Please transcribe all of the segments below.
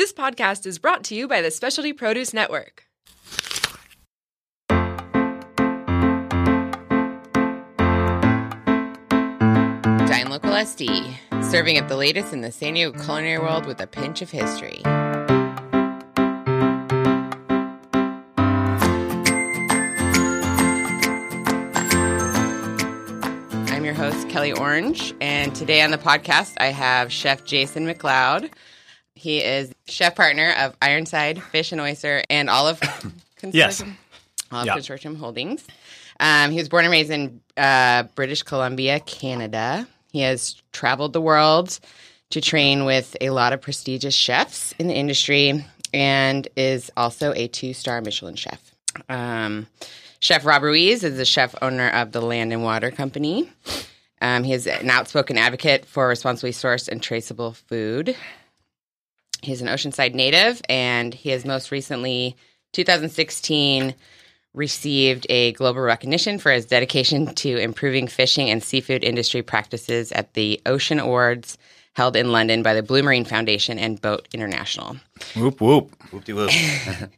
This podcast is brought to you by the Specialty Produce Network. Dine Local SD, serving up the latest in the San Diego culinary world with a pinch of history. I'm your host, Kelly Orange, and today on the podcast I have Chef Jason McLeod. He is chef partner of Ironside Fish and Oyster and Olive Consortium, Yes. Olive Yeah. Consortium Holdings. Um, he was born and raised in uh, British Columbia, Canada. He has traveled the world to train with a lot of prestigious chefs in the industry and is also a two star Michelin chef. Um, chef Rob Ruiz is the chef owner of the Land and Water Company. Um, he is an outspoken advocate for responsibly sourced and traceable food. He's an Oceanside native, and he has most recently, 2016, received a global recognition for his dedication to improving fishing and seafood industry practices at the Ocean Awards held in London by the Blue Marine Foundation and Boat International. Whoop whoop. Whoop-de-whoop.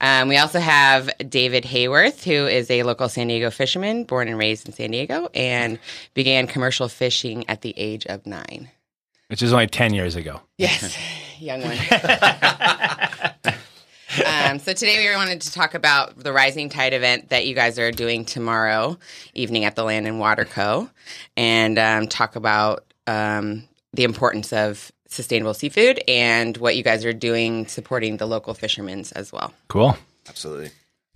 Um, we also have David Hayworth, who is a local San Diego fisherman, born and raised in San Diego, and began commercial fishing at the age of nine. Which is only ten years ago. Yes, young one. um, so today we wanted to talk about the Rising Tide event that you guys are doing tomorrow evening at the Land and Water Co. And um, talk about um, the importance of sustainable seafood and what you guys are doing supporting the local fishermen as well. Cool. Absolutely.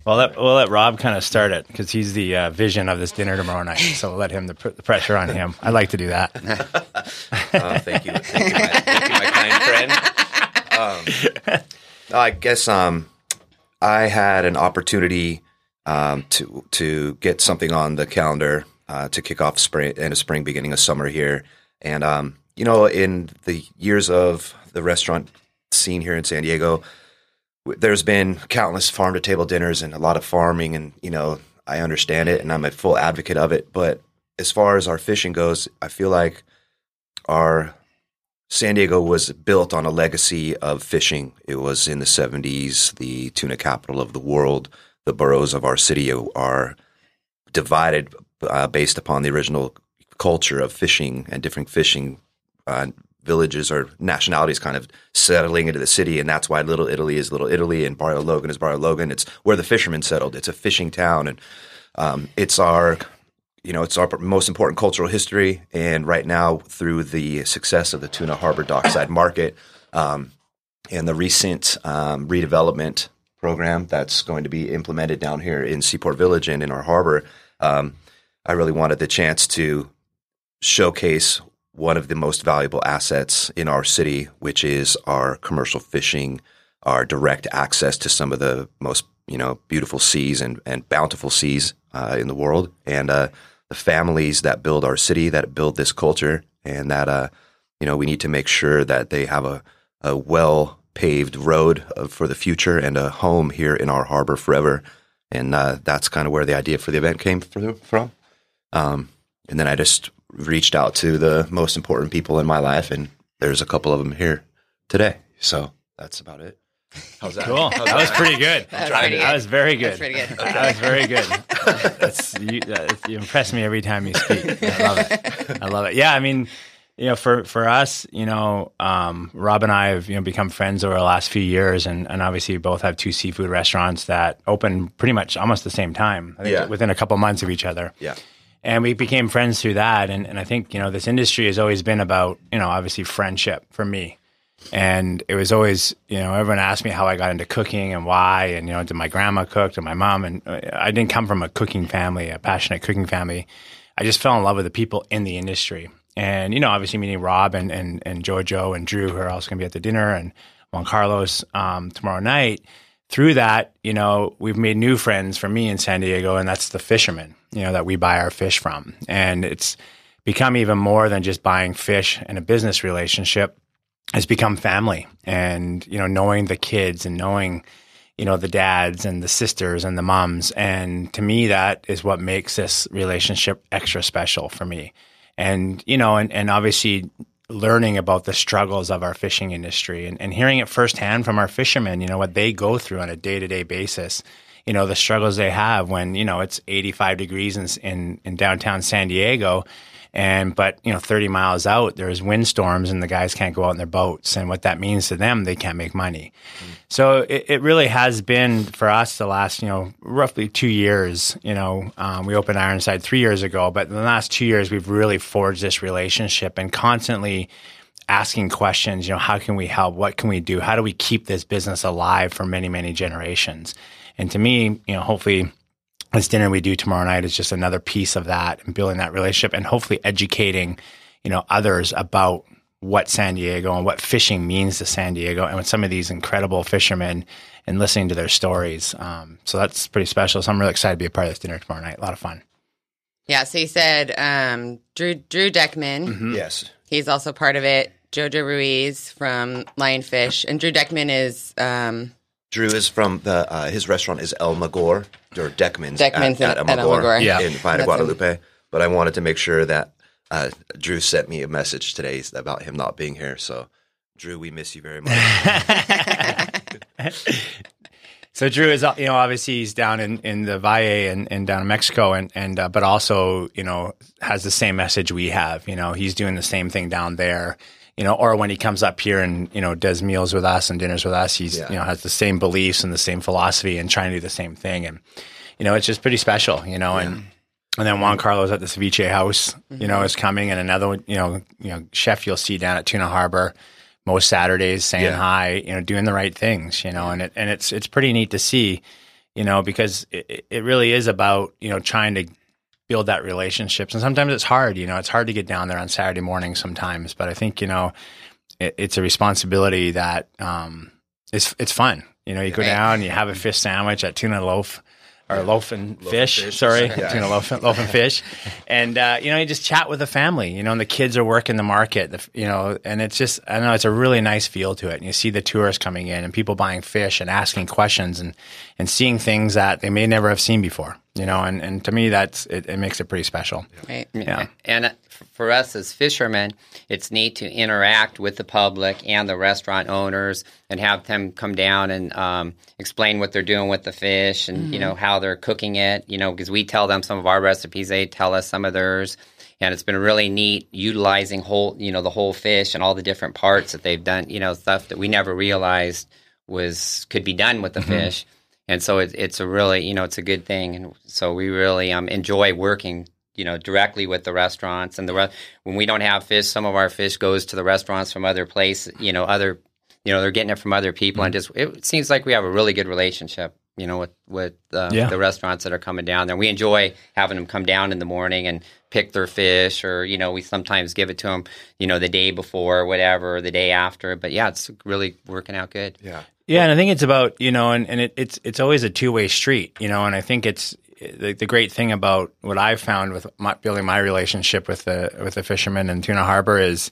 Well, let, we'll let Rob kind of start it because he's the uh, vision of this dinner tomorrow night. So we'll let him the, pr- the pressure on him. I like to do that. Uh, thank you. Thank you, my, thank you, my kind friend. Um, I guess um, I had an opportunity um, to to get something on the calendar uh, to kick off spring end of spring, beginning of summer here. And um, you know, in the years of the restaurant scene here in San Diego, there's been countless farm to table dinners and a lot of farming, and you know, I understand it, and I'm a full advocate of it. But as far as our fishing goes, I feel like our San Diego was built on a legacy of fishing. It was in the 70s, the tuna capital of the world. The boroughs of our city are divided uh, based upon the original culture of fishing and different fishing uh, villages or nationalities kind of settling into the city. And that's why Little Italy is Little Italy and Barrio Logan is Barrio Logan. It's where the fishermen settled. It's a fishing town. And um, it's our you know, it's our most important cultural history. And right now, through the success of the Tuna Harbor Dockside Market um, and the recent um, redevelopment program that's going to be implemented down here in Seaport Village and in our harbor, um, I really wanted the chance to showcase one of the most valuable assets in our city, which is our commercial fishing, our direct access to some of the most you know beautiful seas and, and bountiful seas uh, in the world, and uh, families that build our city, that build this culture, and that uh, you know we need to make sure that they have a, a well paved road uh, for the future and a home here in our harbor forever. And uh, that's kind of where the idea for the event came from. Um, and then I just reached out to the most important people in my life, and there's a couple of them here today. So that's about it. How's that? Cool. That was pretty good. That was pretty That was very good. That's good. pretty good. That was very good. That's, you, that, you impress me every time you speak. I love it. I love it. Yeah, I mean, you know, for for us, you know, um, Rob and I have you know become friends over the last few years, and and obviously we both have two seafood restaurants that open pretty much almost the same time. I think Yeah. within a couple months of each other. Yeah. and we became friends through that and, and i think you know this industry has always been about you know obviously friendship for me and it was always you know everyone asked me how i got into cooking and why and you know did my grandma cook? Did my mom? And uh, i didn't come from a cooking family a passionate cooking family. I just fell in love with the people in the industry. And you know obviously meeting rob and and, and jojo and drew who are also going to be at the dinner and juan carlos um, tomorrow night. Through that, you know, we've made new friends for me in San Diego, and that's the fishermen, you know, that we buy our fish from. And it's become even more than just buying fish in a business relationship. It's become family and, you know, knowing the kids and knowing, you know, the dads and the sisters and the moms. And to me, that is what makes this relationship extra special for me. And, you know, and, and obviously learning about the struggles of our fishing industry and, and hearing it firsthand from our fishermen, you know, what they go through on a day to day basis. You know, the struggles they have when, you know, it's 85 degrees in, in, in downtown San Diego and but you know, 30 miles out, there's windstorms and the guys can't go out in their boats, and what that means to them, they can't make money. Mm. So it, it, really has been for us the last you know roughly two years. You know, um, we opened Ironside three years ago, but in the last two years, we've really forged this relationship and constantly asking questions. You know, how can we help? What can we do? How do we keep this business alive for many many generations? And to me, you know, hopefully this dinner we do tomorrow night is just another piece of that and building that relationship and hopefully educating, you know, others about what San Diego and what fishing means to San Diego and with some of these incredible fishermen and listening to their stories. Um, so that's pretty special. So I'm really excited to be a part of this dinner tomorrow night. A lot of fun. Yeah. So you said um, Drew Drew Deckman. Mm-hmm. Yes. He's also part of it. Jojo Ruiz from Lionfish, and Drew Deckman is um, Drew is from the uh, his restaurant is El Mogor or Deckman's, Deckman's at, at, El Mogor, yeah. in Playa Guadalupe. But I wanted to make sure that uh, Drew sent me a message today about him not being here. So, Drew, we miss you very much. so Drew is, you know, obviously he's down in, in the Valle and, and down in Mexico, and and uh, but also, you know, has the same message we have. You know, he's doing the same thing down there you know, or when he comes up here and you know does meals with us and dinners with us, he's yeah. you know has the same beliefs and the same philosophy and trying to do the same thing, and you know it's just pretty special, you know, yeah. and and then Juan Carlos at the ceviche house, mm-hmm. you know, is coming, and another one, you know, you know, chef you'll see down at Tuna Harbor most Saturdays saying yeah. hi, you know, doing the right things, you know, and it and it's it's pretty neat to see, you know, because it, it really is about you know trying to build that relationships. And sometimes it's hard, you know, it's hard to get down there on Saturday morning sometimes, but I think, you know, it, it's a responsibility that, um, it's, it's fun. You know, you go down, you have a fish sandwich at tuna loaf or yeah. loaf and loaf fish, and fish. Sorry, yeah. tuna loaf, loaf and fish, and uh, you know you just chat with the family. You know, and the kids are working the market. The, you know, and it's just I know it's a really nice feel to it. And you see the tourists coming in and people buying fish and asking questions and and seeing things that they may never have seen before. You know, and, and to me that's it, it makes it pretty special. Right. Yeah. And for us as fishermen, it's neat to interact with the public and the restaurant owners and have them come down and um, explain what they're doing with the fish and mm-hmm. you know how they're cooking it. You know, because we tell them some of our recipes, they tell us some of theirs, and it's been really neat utilizing whole you know the whole fish and all the different parts that they've done. You know, stuff that we never realized was could be done with the mm-hmm. fish. And so it, it's a really, you know, it's a good thing, and so we really um, enjoy working you know directly with the restaurants and the re- when we don't have fish some of our fish goes to the restaurants from other places you know other you know they're getting it from other people mm-hmm. and just it seems like we have a really good relationship you know with with uh, yeah. the restaurants that are coming down there we enjoy having them come down in the morning and pick their fish or you know we sometimes give it to them you know the day before or whatever or the day after but yeah it's really working out good yeah yeah, and I think it's about you know, and, and it, it's it's always a two way street, you know, and I think it's the, the great thing about what I've found with my, building my relationship with the with the fishermen in Tuna Harbor is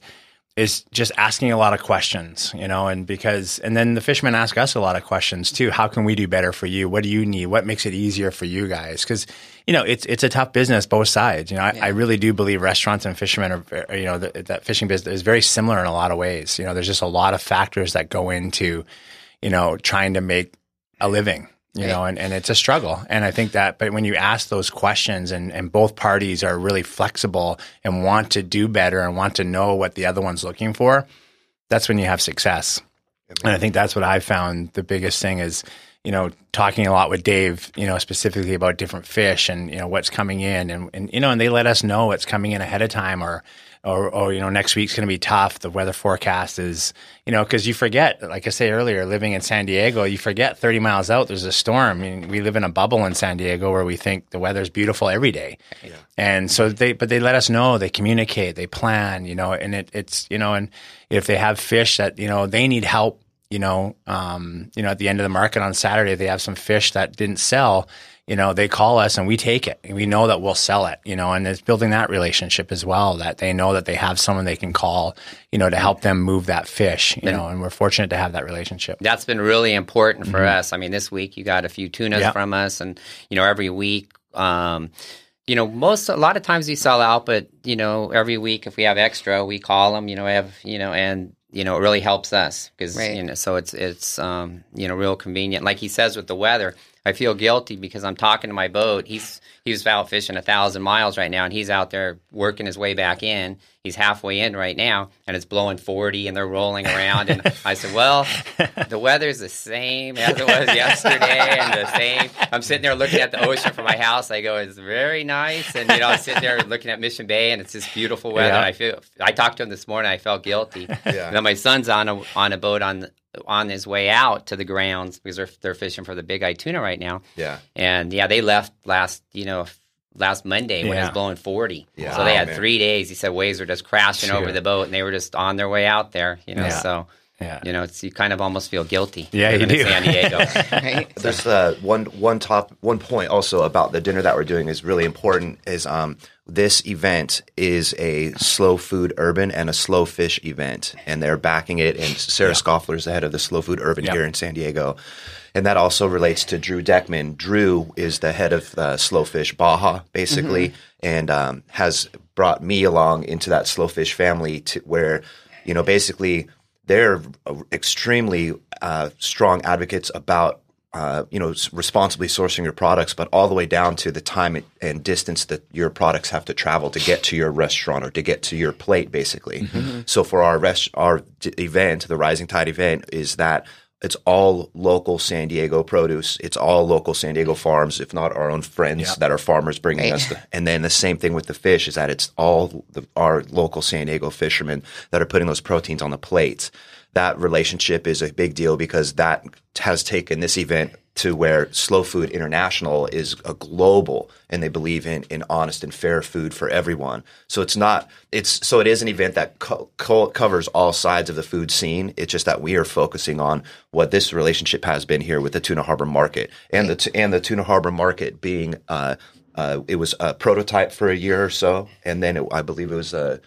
is just asking a lot of questions, you know, and because and then the fishermen ask us a lot of questions too. How can we do better for you? What do you need? What makes it easier for you guys? Because you know it's it's a tough business both sides. You know, I, yeah. I really do believe restaurants and fishermen are you know the, that fishing business is very similar in a lot of ways. You know, there's just a lot of factors that go into you know trying to make a living you know, and, and it's a struggle. And I think that, but when you ask those questions and, and both parties are really flexible and want to do better and want to know what the other one's looking for, that's when you have success. And I think that's what I found the biggest thing is, you know, talking a lot with Dave, you know, specifically about different fish and, you know, what's coming in and, and you know, and they let us know what's coming in ahead of time or, or, or you know next week's going to be tough. The weather forecast is you know because you forget, like I say earlier, living in San Diego, you forget 30 miles out there's a storm. I mean, we live in a bubble in San Diego where we think the weather's beautiful every day, yeah. and so they but they let us know, they communicate, they plan, you know, and it, it's you know, and if they have fish that you know they need help you know, um, you know, at the end of the market on Saturday, they have some fish that didn't sell you know, they call us and we take it. We know that we'll sell it, you know, and it's building that relationship as well that they know that they have someone they can call, you know, to help them move that fish, you and, know, and we're fortunate to have that relationship. That's been really important for mm-hmm. us. I mean, this week you got a few tunas yep. from us and, you know, every week, um, you know, most a lot of times we sell out, but you know, every week if we have extra, we call them. You know, have you know, and you know, it really helps us because Right. you know, so it's it's um, you know, real convenient. Like he says with the weather, I feel guilty because I'm talking to my boat. He's he's out fishing a thousand miles right now, and he's out there working his way back in. He's halfway in right now, and it's blowing forty, and they're rolling around. And I said, "Well, the weather's the same as it was yesterday, and the same." I'm sitting there looking at the ocean from my house. I go, "It's very nice," and you know, I'm sitting there looking at Mission Bay, and it's just beautiful weather. Yeah. I feel I talked to him this morning. I felt guilty. Yeah. And then my son's on a on a boat on on his way out to the grounds because they're they're fishing for the big eye tuna right now. Yeah. And yeah, they left last you know last Monday when it was blowing forty. Yeah. So they had man. three days. He said waves were just crashing Sure. over the boat, and they were just on their way out there. You know, Yeah. so Yeah. you know, it's you kind of almost feel guilty. Yeah, you do. San Diego. Right. There's uh, one one top one point also about the dinner that we're doing is really important. Is um this event is a slow food urban and a slow fish event, and they're backing it. And Sarah Scoffler is the head of the slow food urban Yeah. here in San Diego, and that also relates to Drew Deckman. Drew is the head of uh, Slow Fish Baja, basically, and um, has brought me along into that slow fish family to where you know basically they're uh, extremely uh, strong advocates about uh, you know responsibly sourcing your products, but all the way down to the time and- distance that your products have to travel to get to your restaurant or to get to your plate, basically. So for our rest, our event, the Rising Tide event, is that it's all local San Diego produce. It's all local San Diego farms, if not our own friends that are farmers bringing Right. us. The, and then the same thing with the fish is that it's all the, our local San Diego fishermen that are putting those proteins on the plates. That relationship is a big deal because that has taken this event to where Slow Food International is a global and they believe in in honest and fair food for everyone. So it's not it's so it is an event that co- co- covers all sides of the food scene. It's just that we are focusing on what this relationship has been here with the Tuna Harbor Market and the and the Tuna Harbor Market being uh, uh, it was a prototype for a year or so, and then it, I believe it was a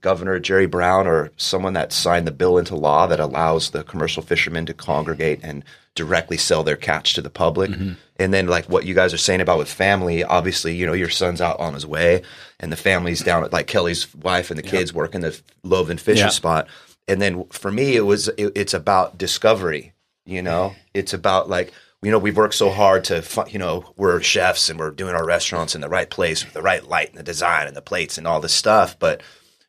Governor Jerry Brown or someone that signed the bill into law that allows the commercial fishermen to congregate and directly sell their catch to the public. Mm-hmm. And then, like what you guys are saying about with family, obviously, you know, your son's out on his way, and the family's down at like Kelly's wife and the kids working the Loaven Fisher Yeah. spot. And then for me, it was it, it's about discovery. You know, it's about like you know we've worked so hard to you know we're chefs and we're doing our restaurants in the right place with the right light and the design and the plates and all this stuff, but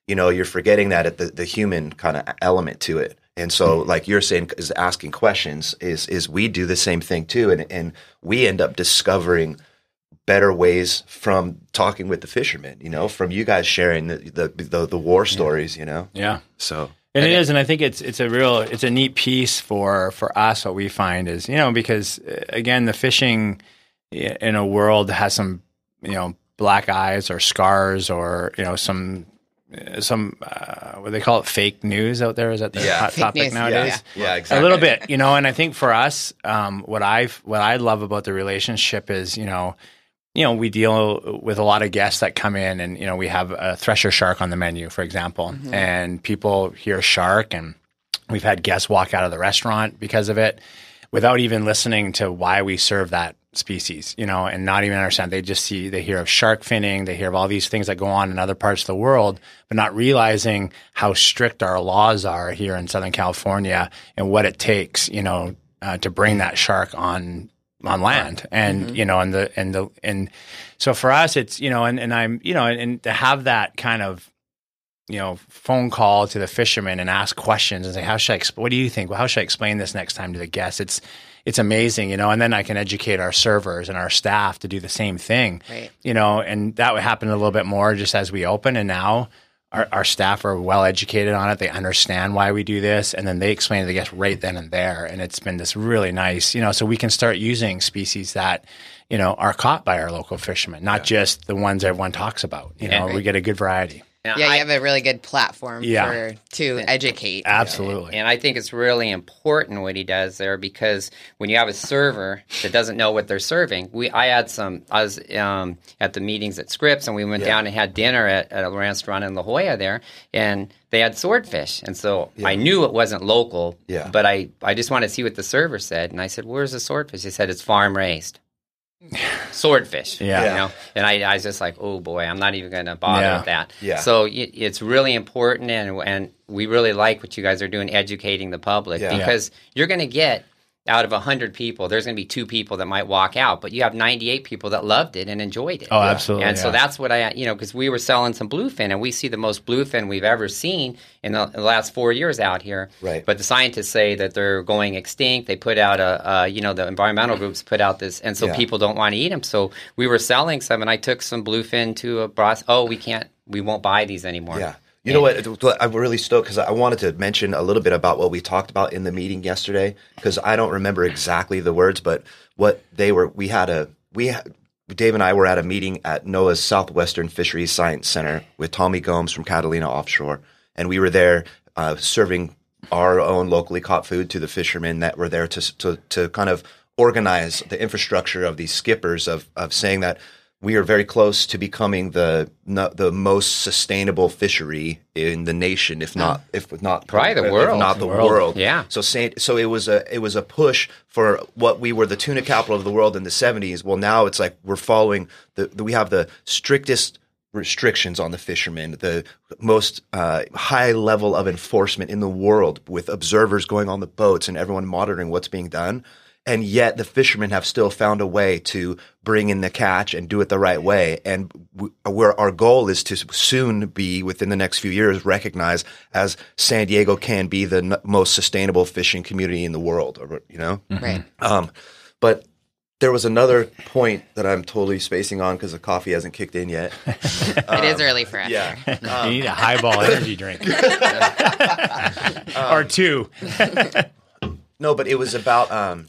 you know you're forgetting that at the, the human kind of element to it and so like you're saying is asking questions is is we do the same thing too and and we end up discovering better ways from talking with the fishermen you know from you guys sharing the the the, the war stories you know Yeah. so And it is, and I think it's it's a real it's a neat piece for for us. What we find is you know because uh, again the fishing in a world has some you know black eyes or scars or you know some some uh, what they call it fake news out there is that the Yeah. hot Fake topic news, nowadays. yeah yeah A little bit, you know, and I think for us, um, what I what I love about the relationship is, you know, you know, we deal with a lot of guests that come in, and you know, we have a thresher shark on the menu, for example, and people hear shark, and we've had guests walk out of the restaurant because of it, without even listening to why we serve that species, you know, and not even understand. They just see, they hear of shark finning, they hear of all these things that go on in other parts of the world, but not realizing how strict our laws are here in Southern California and what it takes, you know, uh, to bring that shark on on land. And you know and the and the and so for us it's you know and, and i'm you know and, and to have that kind of you know phone call to the fishermen and ask questions and say how should i exp- what do you think? Well, how should i explain this next time to the guests? It's it's amazing you know and then i can educate our servers and our staff to do the same thing Right. you know and that would happen a little bit more just as we open and now our, our staff are well educated on it they understand why we do this and then they explain it to the guests right then and there and it's been this really nice you know so we can start using species that you know are caught by our local fishermen not just the ones everyone talks about you know Yeah. we get a good variety Now, Yeah, I- you have a really good platform Yeah. for to educate. absolutely And I think it's really important what he does there because when you have a server that doesn't know what they're serving, we I had some I was um, at the meetings at Scripps and we went down and had dinner at, at a restaurant in La Jolla there and they had swordfish and so I knew it wasn't local, Yeah. but I I just wanted to see what the server said and I said, "Where's the swordfish?" He said, "It's farm raised." swordfish. Yeah. You know, and I, I was just like, oh boy, I'm not even going to bother Yeah. with that. Yeah. So it, it's really important, and and we really like what you guys are doing, educating the public, Yeah. because you're going to get out of 100 people, there's going to be two people that might walk out, but you have 98 people that loved it and enjoyed it. Oh, absolutely. And so that's what I, you know, because we were selling some bluefin, and we see the most bluefin we've ever seen in the, in the last four years out here. Right. But the scientists say that they're going extinct. They put out a, uh, you know, the environmental groups put out this, and so Yeah. people don't want to eat them. So we were selling some, and I took some bluefin to a broth. Oh, we can't, we won't buy these anymore. Yeah. You know what? I'm really stoked because I wanted to mention a little bit about what we talked about in the meeting yesterday because I don't remember exactly the words, but what they were. We had a we Dave and I were at a meeting at NOAA's Southwestern Fisheries Science Center with Tommy Gomes from Catalina Offshore, and we were there uh, serving our own locally caught food to the fishermen that were there to to to kind of organize the infrastructure of these skippers of of saying that we are very close to becoming the no, the most sustainable fishery in the nation, if not if not Probably the if world. not the World. world. Yeah. So Saint, so it was a it was a push for what we were the tuna capital of the world in the seventies. Well, now it's like we're following the, the we have the strictest restrictions on the fishermen, the most uh, high level of enforcement in the world, with observers going on the boats and everyone monitoring what's being done. And yet the fishermen have still found a way to bring in the catch and do it the right way. And w- where our goal is to soon be within the next few years recognized as San Diego can be the n- most sustainable fishing community in the world, or, you know? Right. Um, but there was another point that I'm totally spacing on because the coffee hasn't kicked in yet. it is early for us. Yeah. you need a highball energy drink or two. No, but it was about um,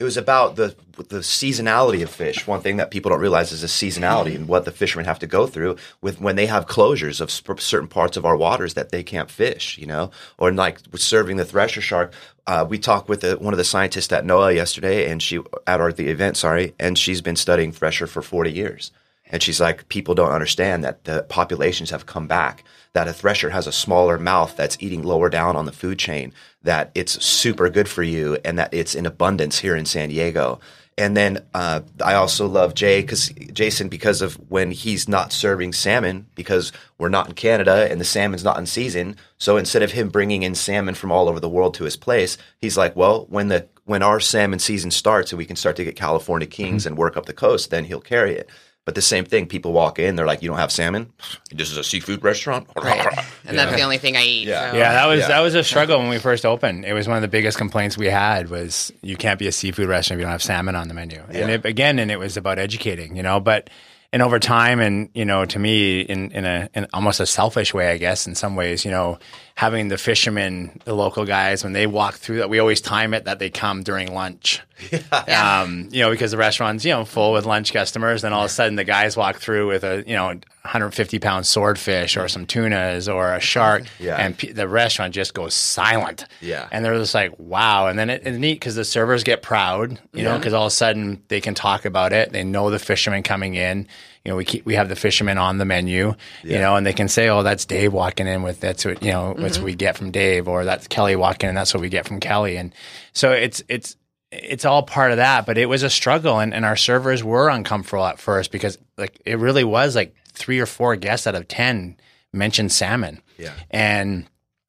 it was about the the seasonality of fish. One thing that people don't realize is the seasonality and what the fishermen have to go through with when they have closures of sp- certain parts of our waters that they can't fish. You know, or like serving the thresher shark. Uh, we talked with the, one of the scientists at NOAA yesterday, and she at our the event, sorry, and she's been studying thresher for forty years. And she's like, people don't understand that the populations have come back, that a thresher has a smaller mouth that's eating lower down on the food chain, that it's super good for you, and that it's in abundance here in San Diego. And then uh, I also love Jay because Jason because of when he's not serving salmon because we're not in Canada and the salmon's not in season. So instead of him bringing in salmon from all over the world to his place, he's like, well, when the when our salmon season starts and we can start to get California kings and work up the coast, then he'll carry it. But the same thing, people walk in, they're like, "You don't have salmon? This is a seafood restaurant." Right. And that's the only thing I eat. Yeah. so- Yeah, that was Yeah. that was a struggle when we first opened. It was one of the biggest complaints we had was you can't be a seafood restaurant if you don't have salmon on the menu. And it, again, and it was about educating, you know. But and over time, and you know, to me, in in a in almost a selfish way, I guess, in some ways, you know, having the fishermen, the local guys, when they walk through that, we always time it that they come during lunch. Um, you know, because the restaurant's you know full with lunch customers, then all of a sudden the guys walk through with a you know 150 pound swordfish or some tunas or a shark, Yeah. and pe- the restaurant just goes silent. Yeah. and they're just like, wow. And then it, it's neat because the servers get proud, you know, because all of a sudden they can talk about it. They know the fishermen coming in. You know, we keep we have the fishermen on the menu, you know, and they can say, "Oh, that's Dave walking in with that's what you know, that's what we get from Dave," or "That's Kelly walking in, that's what we get from Kelly." And so it's it's it's all part of that, but it was a struggle, and, and our servers were uncomfortable at first because like it really was like three or four guests out of ten mentioned salmon, Yeah. and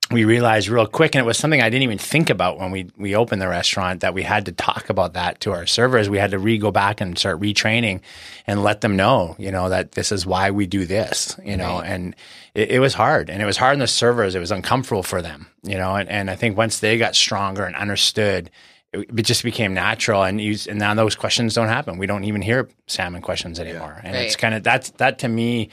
we realized real quick, and it was something I didn't even think about when we we opened the restaurant that we had to talk about that to our servers. We had to re go back and start retraining and let them know, you know, that this is why we do this, you know, and it, it was hard, and it was hard on the servers. It was uncomfortable for them, you know, and, and I think once they got stronger and understood. It just became natural, and you, and now those questions don't happen. We don't even hear salmon questions anymore, and it's kind of that's that to me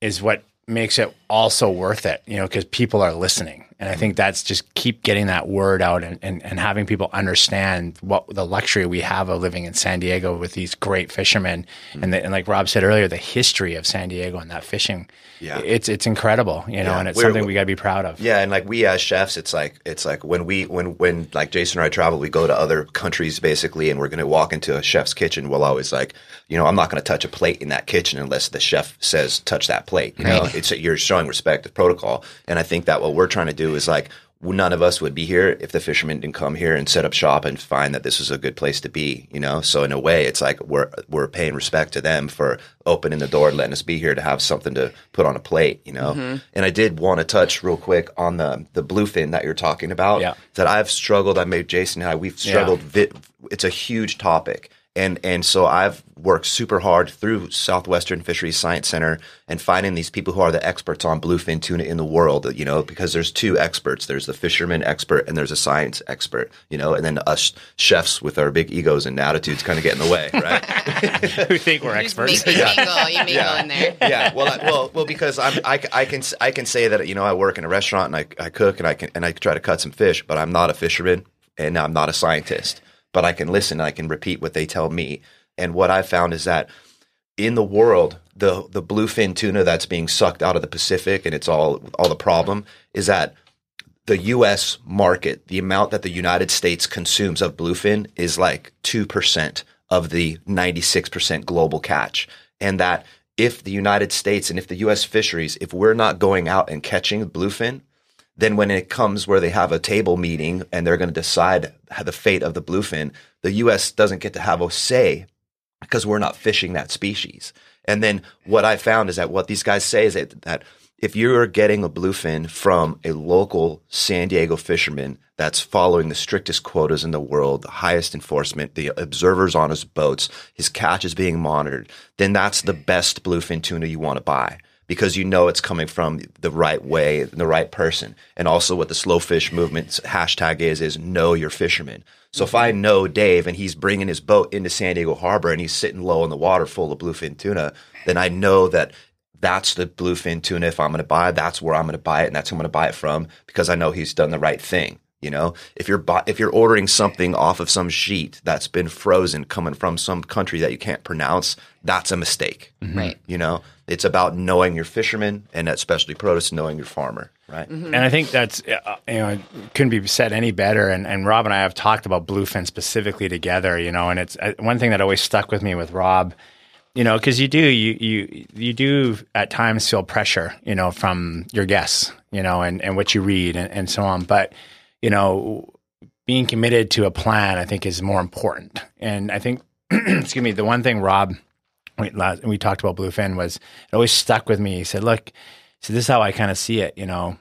is what makes it also worth it, you know, because people are listening. And I think that's just keep getting that word out and, and, and having people understand what the luxury we have of living in San Diego with these great fishermen. Mm-hmm. And, the, and like Rob said earlier, the history of San Diego and that fishing, Yeah. it's, it's incredible, you know, Yeah. and it's We're- something we got to be proud of. Yeah, and like we as chefs, it's like it's like when we when when like Jason or I travel, we go to other countries basically, and we're going to walk into a chef's kitchen. We'll always like, you know, I'm not going to touch a plate in that kitchen unless the chef says touch that plate. You know, it's you're showing respect to protocol, and I think that what we're trying to do is like none of us would be here if the fishermen didn't come here and set up shop and find that this is a good place to be, you know? So in a way, it's like we're, we're paying respect to them for opening the door and letting us be here to have something to put on a plate, you know? Mm-hmm. And I did want to touch real quick on the, the bluefin that you're talking about Yeah. that I've struggled. I made Jason and I, we've struggled. Vi- it's a huge topic. And, and so I've worked super hard through Southwestern Fisheries Science Center and finding these people who are the experts on bluefin tuna in the world, you know, because there's two experts. There's the fisherman expert and there's a science expert, you know, and then us chefs with our big egos and attitudes kind of get in the way, right? who think we're experts. make- you mingle, you mingle in there. yeah. Well, I, well, well, because I'm, I, I can, I can say that you know I work in a restaurant and I, I cook and I can and I try to cut some fish, but I'm not a fisherman and I'm not a scientist. But I can listen I can repeat what they tell me. And what I found is that in the world, the the bluefin tuna that's being sucked out of the Pacific and it's all all the problem is that the U.S. market, the amount that the United States consumes of bluefin is like 2% of the 96% global catch. And that if the United States and if the U.S. fisheries, if we're not going out and catching bluefin, then when it comes where they have a table meeting and they're going to decide the fate of the bluefin, the U.S. doesn't get to have a say because we're not fishing that species. And then what I found is that what these guys say is that, that if you're getting a bluefin from a local San Diego fisherman that's following the strictest quotas in the world, the highest enforcement, the observers on his boats, his catch is being monitored, then that's the best bluefin tuna you want to buy because you know it's coming from the right way, the right person. And also what the slow fish movement's hashtag is, is know your fisherman. So if I mm-hmm. know Dave and he's bringing his boat into San Diego Harbor and he's sitting low in the water full of bluefin tuna, then I know that that's the bluefin tuna. If I'm going to buy, that's where I'm going to buy it, and that's who I'm going to buy it from because I know he's done the right thing. You know, if you're bu- if you're ordering something off of some sheet that's been frozen coming from some country that you can't pronounce, that's a mistake. Mm-hmm. Right. You know, it's about knowing your fisherman and that specialty produce, knowing your farmer. Right. And I think that's uh, you know couldn't be said any better. And, and Rob and I have talked about bluefin specifically together. You know, and it's uh, one thing that always stuck with me with Rob. You know, because you do you you you do at times feel pressure. You know, from your guests. You know, and and what you read and, and so on. But you know, being committed to a plan, I think, is more important. And I think, excuse me, the one thing Rob we, last, and we talked about bluefin was it always stuck with me. He said, "Look, so this is how I kind of see it. You know,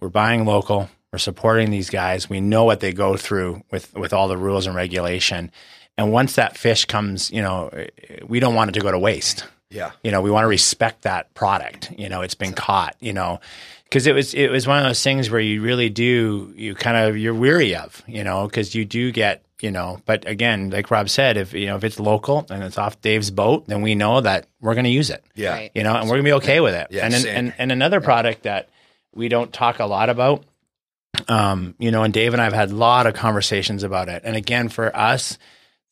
we're buying local, we're supporting these guys. We know what they go through with with all the rules and regulation, and once that fish comes, you know, eh, eh, we don't want it to go to waste. Yeah. You know, we want to respect that product. You know, it's been caught. You know." Because it was it was one of those things where you really do you kind of you're weary of you know because you do get you know but again like Rob said if you know if it's local and it's off Dave's boat then we know that we're going to use it Yeah. Right. you know, and we're gonna be okay with it. Yeah, and, then, and and another product that we don't talk a lot about, um, you know, and Dave and I have had a lot of conversations about it. And again, for us,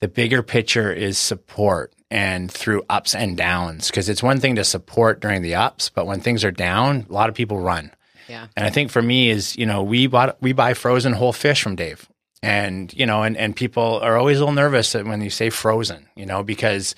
the bigger picture is support and through ups and downs because it's one thing to support during the ups, but when things are down, a lot of people run. Yeah. And I think for me is, you know, we bought we buy frozen whole fish from Dave. And, you know, and, and people are always a little nervous when you say frozen, you know, because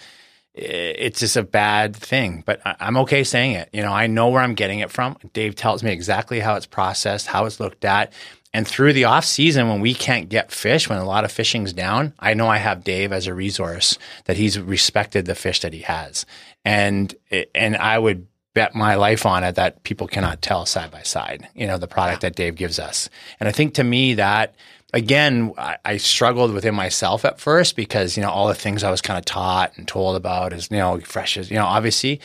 it's just a bad thing. But I'm okay saying it. You know, I know where I'm getting it from. Dave tells me exactly how it's processed, how it's looked at. And through the off season when we can't get fish, when a lot of fishing's down, I know I have Dave as a resource that he's respected the fish that he has. And and I would bet my life on it that people cannot tell side by side, you know, the product that Dave gives us. And I think to me that again, I, I struggled within myself at first because, you know, all the things I was kind of taught and told about is, you know, fresh as, you know, obviously.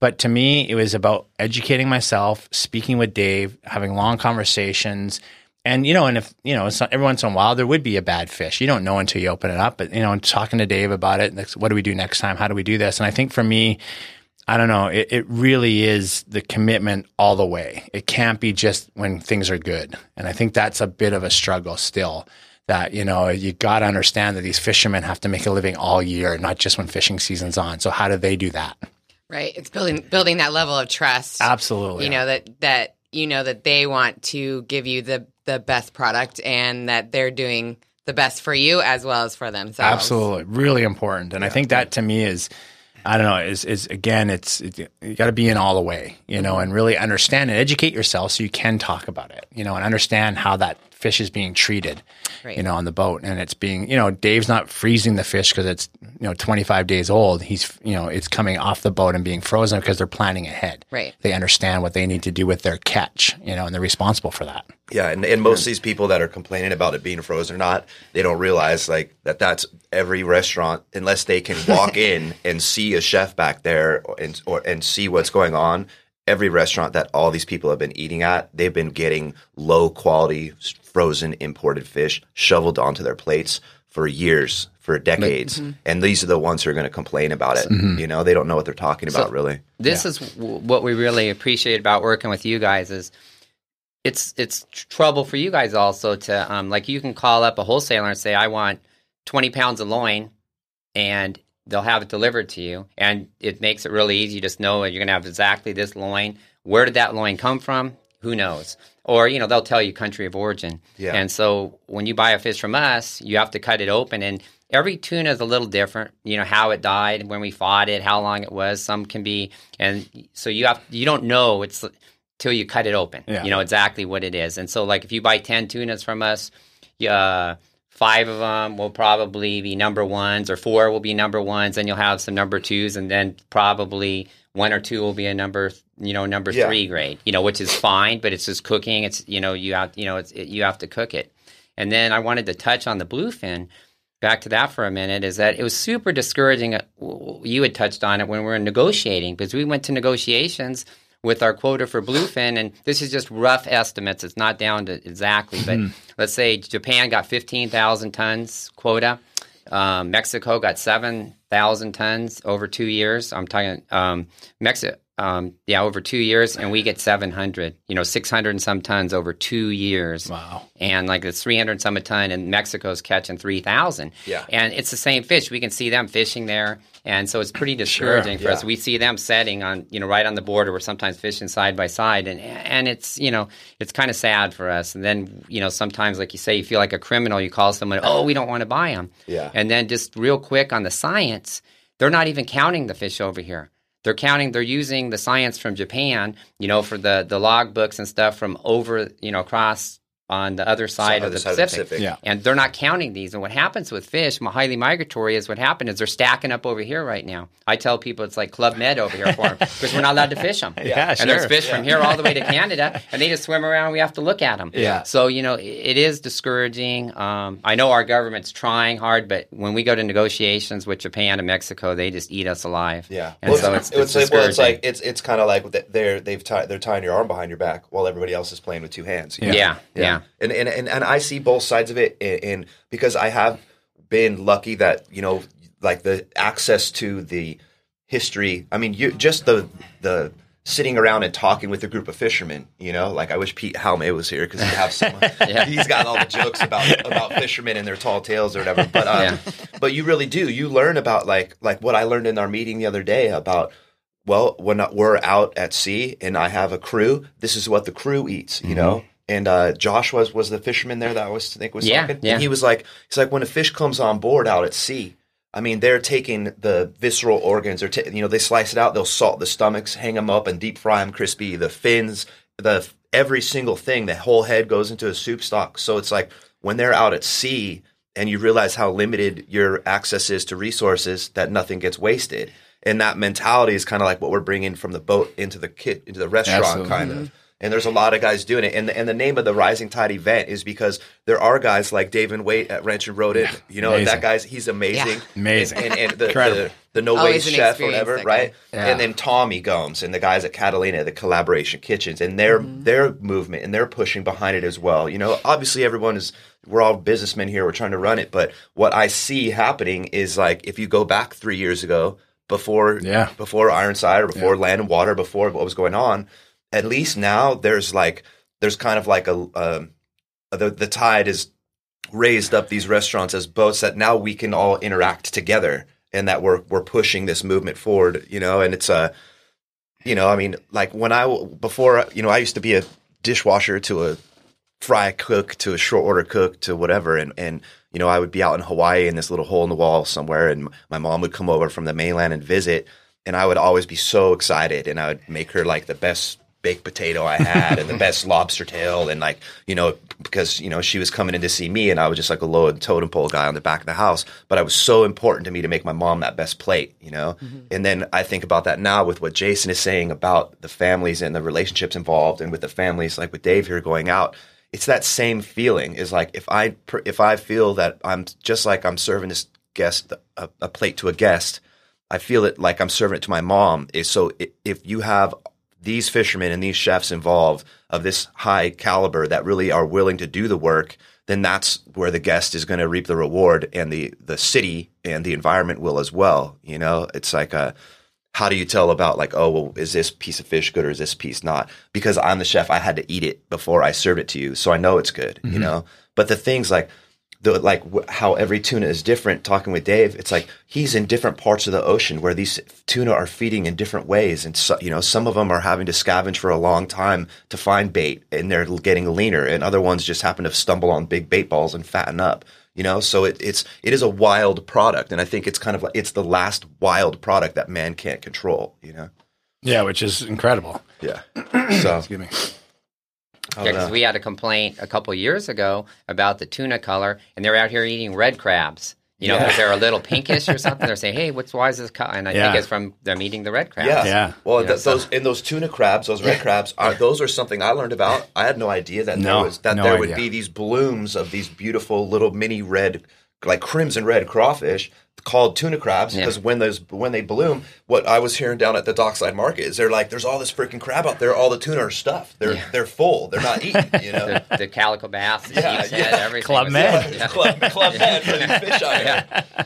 But to me, it was about educating myself, speaking with Dave, having long conversations. And, you know, and if, you know, every once in a while there would be a bad fish. You don't know until you open it up. But, you know, talking to Dave about it, what do we do next time? How do we do this? And I think for me, I don't know. It, it really is the commitment all the way. It can't be just when things are good. And I think that's a bit of a struggle still. That, you know, you got to understand that these fishermen have to make a living all year, not just when fishing season's on. So, how do they do that? Right. It's building building that level of trust. Absolutely. You know that that you know that they want to give you the the best product and that they're doing the best for you as well as for themselves. Absolutely. Really important. And I think that to me is I don't know. Is is again, it's, it's you got to be in all the way, you know, and really understand and educate yourself so you can talk about it, you know, and understand how that fish is being treated, Right. you know, on the boat, and it's being, you know, Dave's not freezing the fish because it's you know 25 days old. He's you know it's coming off the boat and being frozen because they're planning ahead. Right. They understand what they need to do with their catch, you know, and they're responsible for that. Yeah, and, and most of these people that are complaining about it being frozen or not, they don't realize like that that's every restaurant unless they can walk in and see a chef back there and or and see what's going on. Every restaurant that all these people have been eating at, they've been getting low quality frozen imported fish shoveled onto their plates for years, for decades, and these are the ones who are going to complain about it. You know, they don't know what they're talking about, really. This is w- what we really appreciate about working with you guys is it's it's tr- trouble for you guys also to um, like you can call up a wholesaler and say I want 20 pounds of loin and they'll have it delivered to you and it makes it really easy. You just know you're going to have exactly this loin. Where did that loin come from? Who knows? Or you know they'll tell you country of origin. Yeah. and so when you buy a fish from us you have to cut it open and every tuna is a little different you know how it died when we fought it how long it was. Some can be and so you have you don't know it's till you cut it open. Yeah. you know exactly what it is. And so like if you buy 10 tunas from us uh, five of them will probably be number ones or four will be number ones and you'll have some number twos and then probably one or two will be a number you know number Yeah. three grade you know which is fine but it's just cooking it's you know you have you know it's it, you have to cook it and then i wanted to touch on the bluefin back to that for a minute is that it was super discouraging. uh, You had touched on it when we were negotiating because we went to negotiations with our quota for bluefin, and this is just rough estimates. It's not down to exactly, but let's say Japan got 15,000 tons quota. Um, Mexico got 7,000 tons over two years. I'm talking um, Mexico. Um, yeah, over two years, and we get 700, you know, 600 and some tons over two years. Wow. and like it's 300 some a ton and mexico's catching 3000 Yeah. and it's the same fish. We can see them fishing there. And so it's pretty discouraging for us. we see them setting on you know right on the border. We're sometimes fishing side by side. And and it's you know it's kind of sad for us. And then you know sometimes like you say you feel like a criminal. You call someone oh we don't want to buy them Yeah. and then just real quick on the science they're not even counting the fish over here they're counting they're using the science from japan you know for the the log books and stuff from over you know across on the other side, of, other the side of the Pacific. Pacific. Yeah. And they're not counting these. And what happens with fish, highly migratory, is what happened is they're stacking up over here right now. I tell people it's like Club Med over here for them because we're not allowed to fish them. Yeah, And there's sure. fish from here all the way to Canada, and they just swim around. We have to look at them. Yeah. So you know, it is discouraging. Um, I know our government's trying hard, but when we go to negotiations with Japan and Mexico, they just eat us alive. Yeah, And well, so it's, it's, it's like, well, it's like it's it's kind of like they're they've tied they're tying your arm behind your back while everybody else is playing with two hands. you know? Yeah, yeah. And, and and and I see both sides of it, and, and because I have been lucky that you know, like the access to the history. I mean, you just the the sitting around and talking with a group of fishermen. You know, like I wish Pete Halmay was here because he have some. He's got all the jokes about about fishermen and their tall tales or whatever. But um, Yeah. but you really do. You learn about like like what I learned in our meeting the other day about. Well, when we're out at sea and I have a crew, this is what the crew eats, you know. And uh, Josh was was the fisherman there that I was think was Yeah, talking. yeah. And he was like, he's like, when a fish comes on board out at sea, I mean, they're taking the visceral organs, or ta- you know, they slice it out, they'll salt the stomachs, hang them up, and deep fry them crispy. The fins, the every single thing, the whole head goes into a soup stock. So it's like when they're out at sea, and you realize how limited your access is to resources, that nothing gets wasted. And that mentality is kind of like what we're bringing from the boat into the kit into the restaurant, Absolutely. kind of. And there's a lot of guys doing it. And the, and the name of the Rising Tide event is because there are guys like Davin Waite at Wrench and Rodent. You know, Amazing. that guy's he's amazing. Amazing. And, and, and the, Incredible. the, the no Always waste chef or whatever, right? Yeah. And then Tommy Gomes and the guys at Catalina, the collaboration kitchens, and their Mm-hmm. their movement and they're pushing behind it as well. You know, obviously everyone is we're all businessmen here, we're trying to run it, but what I see happening is like if you go back three years ago, before Yeah. before Ironside or before Land and Water, before what was going on, at least now there's like there's kind of like a the the tide is raised up these restaurants as boats that now we can all interact together and that we're we're pushing this movement forward you know? And it's a you know i mean like when i before you know i used to be a dishwasher to a fry cook to a short order cook to whatever. And and you know, I would be out in Hawaii in this little hole in the wall somewhere, and my mom would come over from the mainland and visit, and I would always be so excited, and I would make her like the best baked potato I had and the best lobster tail, and like you know, because you know she was coming in to see me, and I was just like a low totem pole guy on the back of the house, but I was so important to me to make my mom that best plate, you know. Mm-hmm. And then I think about that now with what Jason is saying about the families and the relationships involved, and with the families like with Dave here going out it's that same feeling. Is like if i if i feel that i'm just like i'm serving this guest a, a plate to a guest i feel it like i'm serving it to my mom. Is so if you have these fishermen and these chefs involved of this high caliber that really are willing to do the work then that's where the guest is going to reap the reward and the the city and the environment will as well you know? It's like a how do you tell about like oh well is this piece of fish good or is this piece not? Because i'm the chef i had to eat it before i served it to you so i know it's good you mm-hmm. know? But the things like the like wh- how every tuna is different talking with dave it's like he's in different parts of the ocean where these tuna are feeding in different ways and so, you know some of them are having to scavenge for a long time to find bait and they're getting leaner and other ones just happen to stumble on big bait balls and fatten up you know so it, it's it is a wild product and i think it's kind of like it's the last wild product that man can't control you know Yeah, which is incredible. yeah so Excuse me. I Yeah, because know. we had a complaint a couple years ago about the tuna color, and they're out here eating red crabs. You know, Yeah. because they're a little pinkish or something. They're saying, "Hey, what's why is this color?" And I Yeah. think it's from them eating the red crabs. Yeah. Yeah. Well, Yeah, th- so- those and those tuna crabs, those red crabs, are those are something I learned about. I had no idea that No, there was that no there would be these blooms of these beautiful little mini red, like crimson red crawfish called tuna crabs Yeah. because when those when they bloom, what I was hearing down at the dockside market is they're like, there's all this freaking crab out there. All the tuna are stuffed. They're they're full. They're not eating. You know. The, the calico bass, the Yeah, yeah. head, everything. Club was- med. Yeah, club, club head for these fish out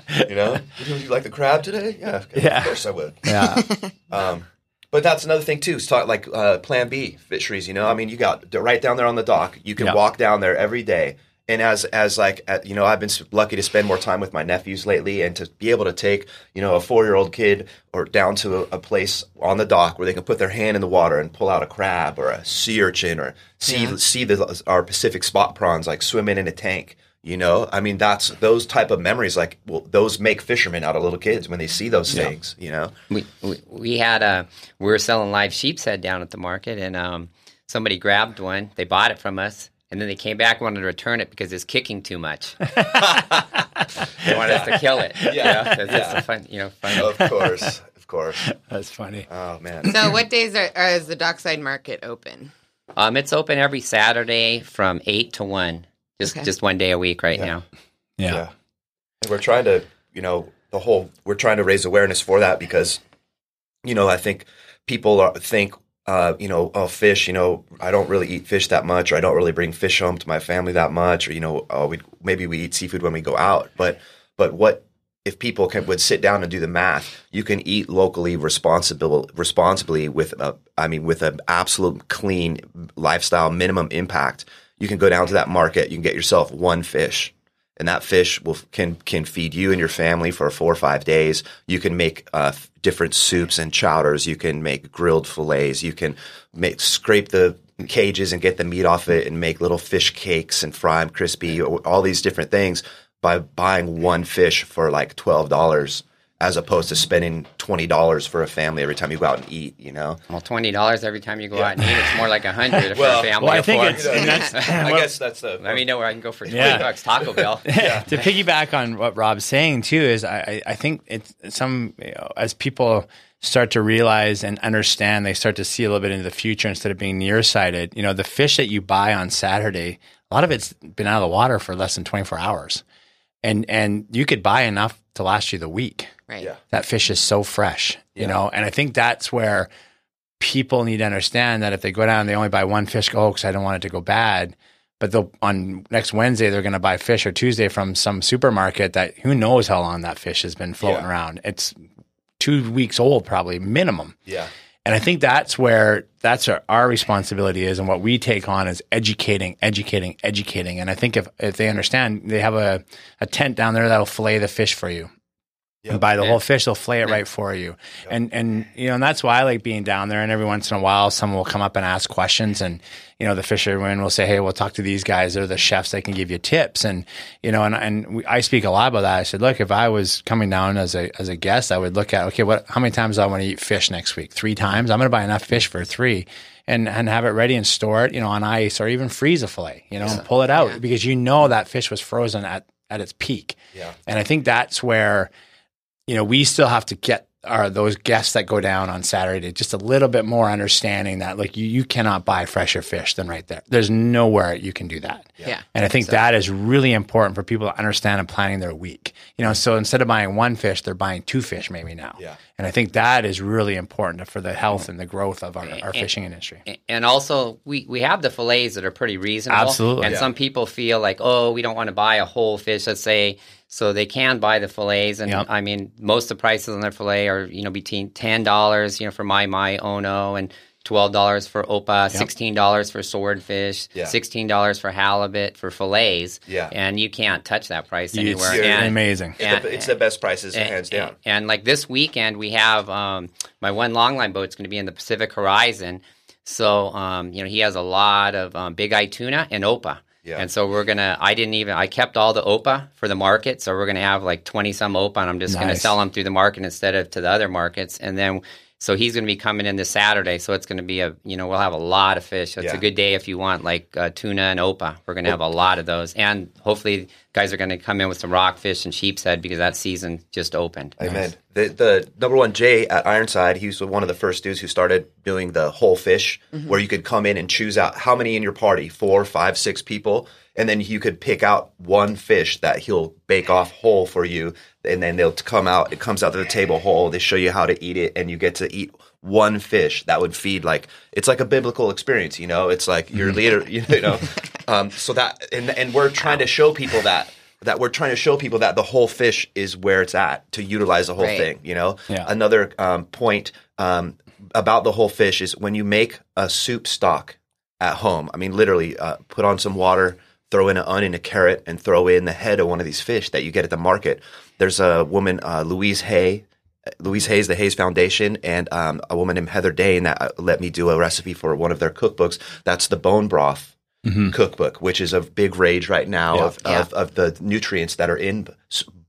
here. You know, would you like the crab today? Yeah, Yeah. of course I would. Yeah. Um, but that's another thing too. Is talk like uh, Plan B fisheries. You know, I mean, you got right down there on the dock. You can Yeah. walk down there every day. And as as like you know, I've been lucky to spend more time with my nephews lately, and to be able to take you know a four year old kid or down to a, a place on the dock where they can put their hand in the water and pull out a crab or a sea urchin or see see the, our Pacific spot prawns like swimming in a tank. You know, I mean, that's those type of memories. Like, well, those make fishermen out of little kids when they see those things. You know, we, we we had a we were selling live sheep's head down at the market, and um, somebody grabbed one. They bought it from us, and then they came back and wanted to return it because it's kicking too much. they wanted us to kill it. Yeah. you know? It's Yeah. a fun, you know, fun. of course, of course. That's funny. Oh man. So, what days are, are is the dockside market open? Um, it's open every Saturday from eight to one. Just Okay. just one day a week right now. Yeah. Yeah. And we're trying to, you know, the whole we're trying to raise awareness for that because, you know, I think people are, think, uh, you know, oh, fish. You know, I don't really eat fish that much, or I don't really bring fish home to my family that much, or you know, oh, we maybe we eat seafood when we go out, but but what if people can would sit down and do the math, you can eat locally responsible responsibly with a I mean with an absolute clean lifestyle minimum impact. You can go down to that market, you can get yourself one fish and that fish will can can feed you and your family for four or five days. You can make uh, different soups and chowders. You can make grilled fillets. You can make scrape the cages and get the meat off it and make little fish cakes and fry them crispy. All these different things by buying one fish for like twelve dollars, as opposed to spending twenty dollars for a family every time you go out and eat. You know. Well, twenty dollars every time you go out and eat. It's more like a hundred Well- for a family Well, I think four. it's, and that's, I guess that's the. Let me know where I can go for twenty Yeah. bucks Taco Bell. to piggyback on what Rob's saying too is I, I I think it's some you know, as people start to realize and understand they start to see a little bit into the future instead of being nearsighted you know the fish that you buy on Saturday a lot of it's been out of the water for less than 24 hours and and you could buy enough to last you the week Right. Yeah. that fish is so fresh, you know, and I think that's where people need to understand that if they go down and they only buy one fish, go, oh, because I don't want it to go bad. But they'll on next Wednesday they're going to buy fish or Tuesday from some supermarket that who knows how long that fish has been floating Yeah. around. It's two weeks old probably minimum. Yeah. And I think that's where that's our, our responsibility is, and what we take on is educating, educating, educating. And I think if if they understand, they have a, a tent down there that'll fillet the fish for you. And buy the whole fish. They'll flay it right for you. And and you know, and that's why I like being down there. And every once in a while, someone will come up and ask questions, and you know, the fishermen will say, "Hey, we'll talk to these guys. They're the chefs. They can give you tips." And you know, and and we, I speak a lot about that. I said, look, if I was coming down as a as a guest, I would look at okay, what how many times do I want to eat fish next week? Three times. I'm going to buy enough fish for three. And, and have it ready and store it, you know, on ice or even freeze a fillet, you know, and pull it out because you know that fish was frozen at, at its peak. Yeah. And I think that's where, you know, we still have to get our those guests that go down on Saturday just a little bit more understanding that like you, you cannot buy fresher fish than right there. There's nowhere you can do that. Yeah. And I think that is really important for people to understand and planning their week. You know, so instead of buying one fish, they're buying two fish maybe now. Yeah. And I think that is really important for the health and the growth of our, our fishing industry. And also, we, we have the fillets that are pretty reasonable. Absolutely. And Yeah. some people feel like, oh, we don't want to buy a whole fish, let's say. So they can buy the fillets. And Yep. I mean, most of the prices on their fillet are, you know, between $10, you know, for my, my Ono and $12 for Opa, $16 for swordfish, Yeah. $16 for halibut, for fillets. Yeah. And you can't touch that price It's anywhere. And- amazing. It's, the, it's the best prices, hands down. and, and, like this weekend, we have um, my one longline boat's going to be in the Pacific Horizon. So, um, you know, he has a lot of um, big eye tuna and opa. Yeah. And so we're going to, I didn't even, I kept all the opa for the market. So we're going to have like 20 some opa and I'm just going to sell them through the market instead of to the other markets. And then, so he's going to be coming in this Saturday. So it's going to be a, you know, we'll have a lot of fish. So it's Yeah. a good day if you want like uh, tuna and opa. We're going to have a lot of those. And hopefully guys are going to come in with some rockfish and sheep's head because that season just opened. Amen. The the number one Jay at Ironside, he was one of the first dudes who started doing the whole fish, mm-hmm. where you could come in and choose out how many in your party, four, five, six people, and then you could pick out one fish that he'll bake off whole for you, and then they'll come out. It comes out to the table whole. They show you how to eat it, and you get to eat one fish that would feed like it's like a biblical experience. You know, it's like your leader. You know, um, so that and and we're trying to show people that that we're trying to show people that the whole fish is where it's at to utilize the whole Right. thing. You know, Yeah. another um, point um, about the whole fish is when you make a soup stock at home. I mean, literally, uh, put on some water, throw in an onion, a carrot, and throw in the head of one of these fish that you get at the market. There's a woman, uh, Louise Hay. Louise Hayes, the Hayes Foundation, and um, a woman named Heather Dane that uh, let me do a recipe for one of their cookbooks. That's the bone broth cookbook, which is a big rage right now of, Yeah. of, of the nutrients that are in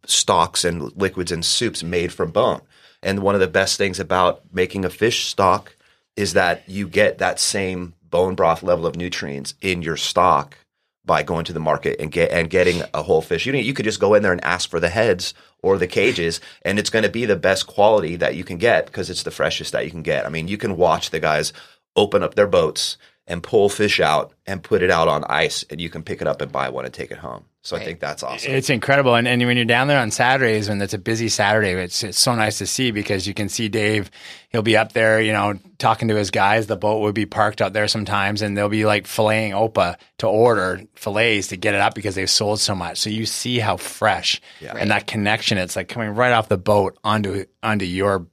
stocks and liquids and soups made from bone. And one of the best things about making a fish stock is that you get that same bone broth level of nutrients in your stock by going to the market and get and getting a whole fish. You you could just go in there and ask for the heads or the cages, and it's going to be the best quality that you can get because it's the freshest that you can get. I mean, you can watch the guys open up their boats and pull fish out and put it out on ice, and you can pick it up and buy one and take it home. So I think that's awesome. It's incredible, and, and when you're down there on Saturdays, when it's a busy Saturday, it's it's so nice to see because you can see Dave. He'll be up there, you know, talking to his guys. The boat would be parked out there sometimes, and they'll be like filleting opa to order fillets to get it up because they've sold so much. So you see how fresh and that connection. It's like coming right off the boat onto onto your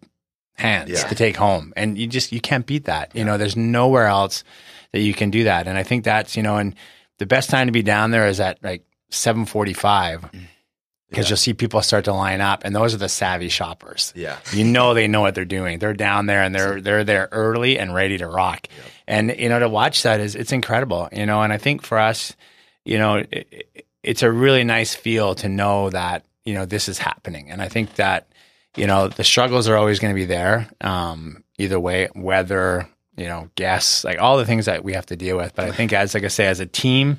hands Yeah. to take home, and you just you can't beat that. You know, there's nowhere else that you can do that, and I think that's you know, and the best time to be down there is at like 7:45 because you'll see people start to line up, and those are the savvy shoppers. Yeah. you know they know what they're doing. They're down there and they're they're there early and ready to rock. And you know to watch that is it's incredible. You know, and I think for us, you know, it, it- it's a really nice feel to know that you know this is happening. And I think that you know the struggles are always going to be there. Um, either way, weather, you know, guests, like all the things that we have to deal with. But I think as like I say, as a team,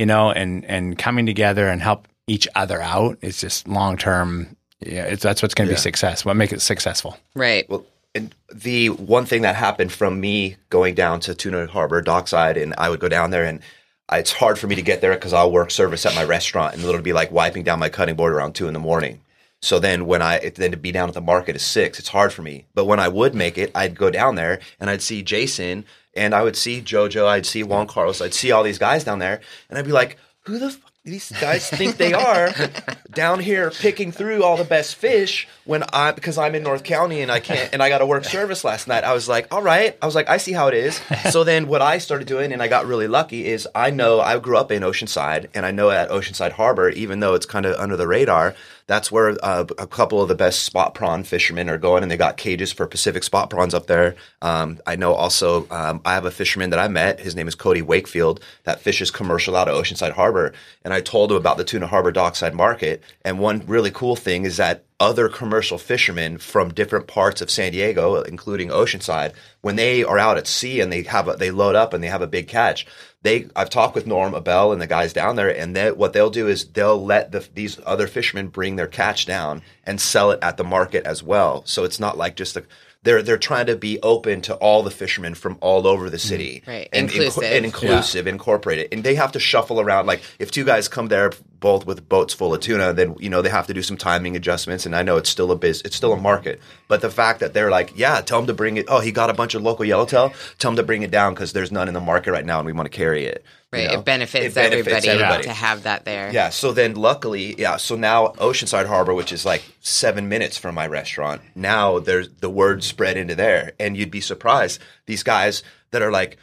you know, and and coming together and help each other out is just long term. Yeah, it's that's what's going to Yeah. be success. What make it successful? Right. Well, and the one thing that happened from me going down to Tuna Harbor dockside, and I would go down there, and I, it's hard for me to get there because I'll work service at my restaurant, and it'll be like wiping down my cutting board around two in the morning. So then, when I then to be down at the market at six, it's hard for me. But when I would make it, I'd go down there and I'd see Jason, and I would see JoJo, I'd see Juan Carlos, I'd see all these guys down there, and I'd be like, "Who the fuck these guys think they are down here picking through all the best fish when I because I'm in North County and I can't and I got to work service last night. I was like, all right. I was like, I see how it is. So then what I started doing and I got really lucky is I know I grew up in Oceanside and I know at Oceanside Harbor, even though it's kind of under the radar, that's where uh, a couple of the best spot prawn fishermen are going, and they got cages for Pacific spot prawns up there. Um, I know also um, I have a fisherman that I met. His name is Cody Wakefield that fishes commercial out of Oceanside Harbor, and I told him about the Tuna Harbor Dockside Market. And one really cool thing is that other commercial fishermen from different parts of San Diego, including Oceanside, when they are out at sea and they have a, they load up and they have a big catch, they I've talked with Norm Abel and the guys down there, and they, what they'll do is they'll let the, these other fishermen bring their catch down and sell it at the market as well. So it's not like just a they're they're trying to be open to all the fishermen from all over the city, mm, Right. And Inclusive. and inclusive, incorporate it, and they have to shuffle around. Like if two guys come there both with boats full of tuna, then you know they have to do some timing adjustments. And I know it's still a biz, it's still a market, but the fact that they're like, yeah, tell them to bring it. Oh, he got a bunch of local yellowtail. Tell him to bring it down because there's none in the market right now, and we want to carry it. you Right. know? It, benefits It benefits everybody, everybody. to have that there. Yeah. So then, luckily, yeah. So now Oceanside Harbor, which is like seven minutes from my restaurant, now there's the word spread into there, and you'd be surprised. These guys that are like,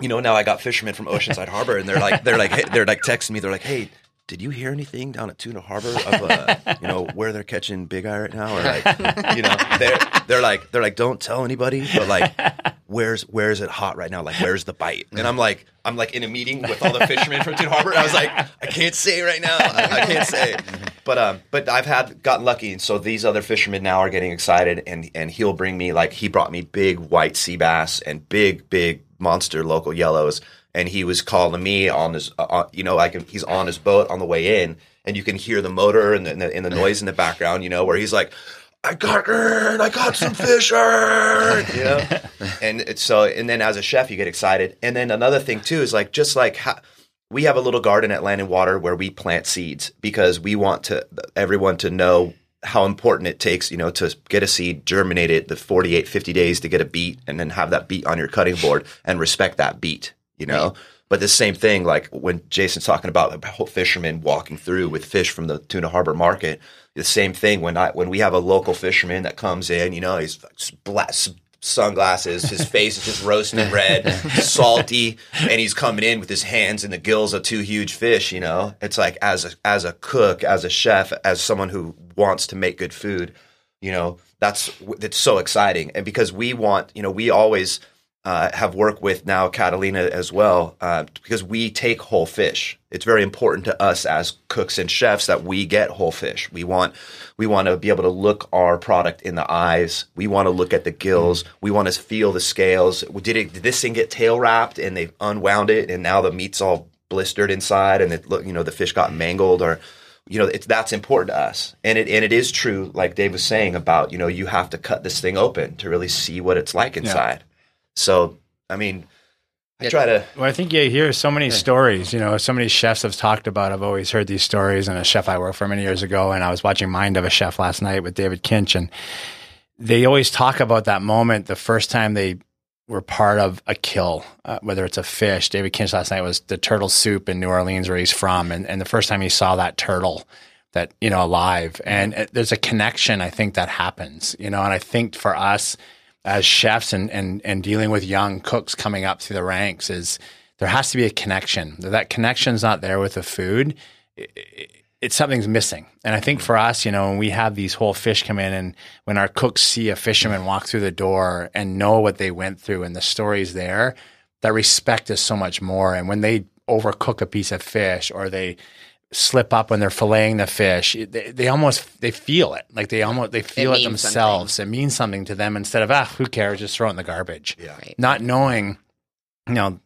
you know, now I got fishermen from Oceanside Harbor, and they're like, they're like, hey, they're like texting me. They're like, hey. Did you hear anything down at Tuna Harbor of uh, you know where they're catching big eye right now, or like you know they're they're like they're like don't tell anybody, but like where's where's it hot right now? Like where's the bite? And I'm like I'm like in a meeting with all the fishermen from Tuna Harbor. And I was like I can't say right now. I, I can't say. But um, but I've had gotten lucky, and so these other fishermen now are getting excited, and and he'll bring me like he brought me big white sea bass and big big monster local yellows, and he was calling me on his uh, uh, you know like he's on his boat on the way in, and you can hear the motor and the, and the, and the noise in the background, you know, where he's like. I got Ern, I got some fish, Ern," you know, and it's so. And then as a chef, you get excited. And then another thing too is like just like how, we have a little garden at Land and Water where we plant seeds because we want to everyone to know how important it takes, you know, to get a seed, germinate it, the 48, 50 days to get a beet, and then have that beet on your cutting board and respect that beet, you know. But the same thing, like when Jason's talking about a fisherman walking through with fish from the Tuna Harbor Market, the same thing when I when we have a local fisherman that comes in, you know, he's sunglasses, his face is just roasting red, salty, and he's coming in with his hands in the gills of two huge fish. You know, it's like as a as a cook, as a chef, as someone who wants to make good food, you know, that's it's so exciting, and because we want, you know, we always uh, have worked with now Catalina as well uh, because we take whole fish. It's very important to us as cooks and chefs that we get whole fish. We want we want to be able to look our product in the eyes. We want to look at the gills. We want to feel the scales. Did it? Did this thing get tail wrapped and they unwound it and now the meat's all blistered inside and it look you know the fish got mangled or you know it's that's important to us and it and it is true like Dave was saying about you know you have to cut this thing open to really see what it's like inside. So, I mean, I try to. Well, I think you hear so many stories. You know, so many chefs have talked about. I've always heard these stories. And a chef I worked for many years ago, and I was watching Mind of a Chef last night with David Kinch, and they always talk about that moment, the first time they were part of a kill, uh, whether it's a fish. David Kinch last night was the turtle soup in New Orleans, where he's from, and, and the first time he saw that turtle that you know alive, and uh, there's a connection I think that happens. You know, and I think for us as chefs and, and, and dealing with young cooks coming up through the ranks is there has to be a connection. That connection's not there with the food, it, it, it's something's missing. And I think for us, you know, when we have these whole fish come in and when our cooks see a fisherman walk through the door and know what they went through and the stories there, that respect is so much more. And when they overcook a piece of fish or they slip up when they're filleting the fish. They, they almost they feel it like they almost they feel it, means themselves. It means something to them instead of ah who cares just throw it in the garbage. Yeah. Right. Not knowing, you know,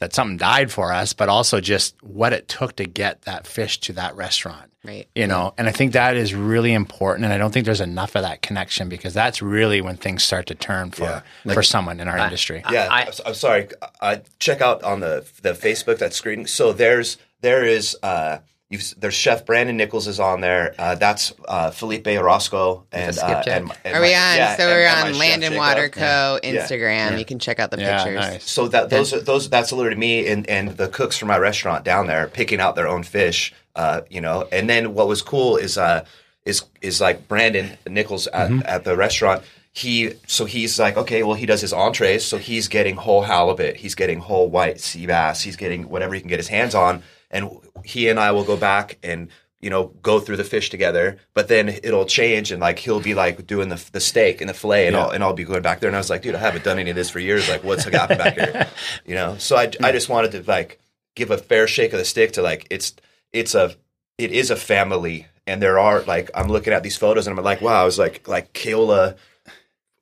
that something died for us, but also just what it took to get that fish to that restaurant. Right. You know, and I think that is really important. And I don't think there's enough of that connection because that's really when things start to turn for Yeah. for someone in our industry. Yeah, I- I, am I'm sorry. I check out on the the Facebook that screen. So there's there is uh You've, there's Chef Brandon Nichols is on there. Uh, that's uh, Felipe Orozco and, uh, and, and Are we my- on? yeah, so we're and on chef, Land and Jacob. Water Co. Yeah. Instagram. You can check out the Yeah, pictures. nice. So that those are those that's literally me and, and the cooks from my restaurant down there picking out their own fish. Uh, you know, and then what was cool is uh is is like Brandon Nichols at, at the restaurant. He so he's like okay, well he does his entrees, so he's getting whole halibut, he's getting whole white sea bass, he's getting whatever he can get his hands on, and he and I will go back and you know go through the fish together. But then it'll change, and like he'll be like doing the the steak and the fillet, and I'll and I'll be going back there, and I was like, dude, I haven't done any of this for years. Like, what's happened back here? You know, so I I just wanted to like give a fair shake of the stick to like it's it's a it is a family and there are like I'm looking at these photos and I'm like wow I was like like Keola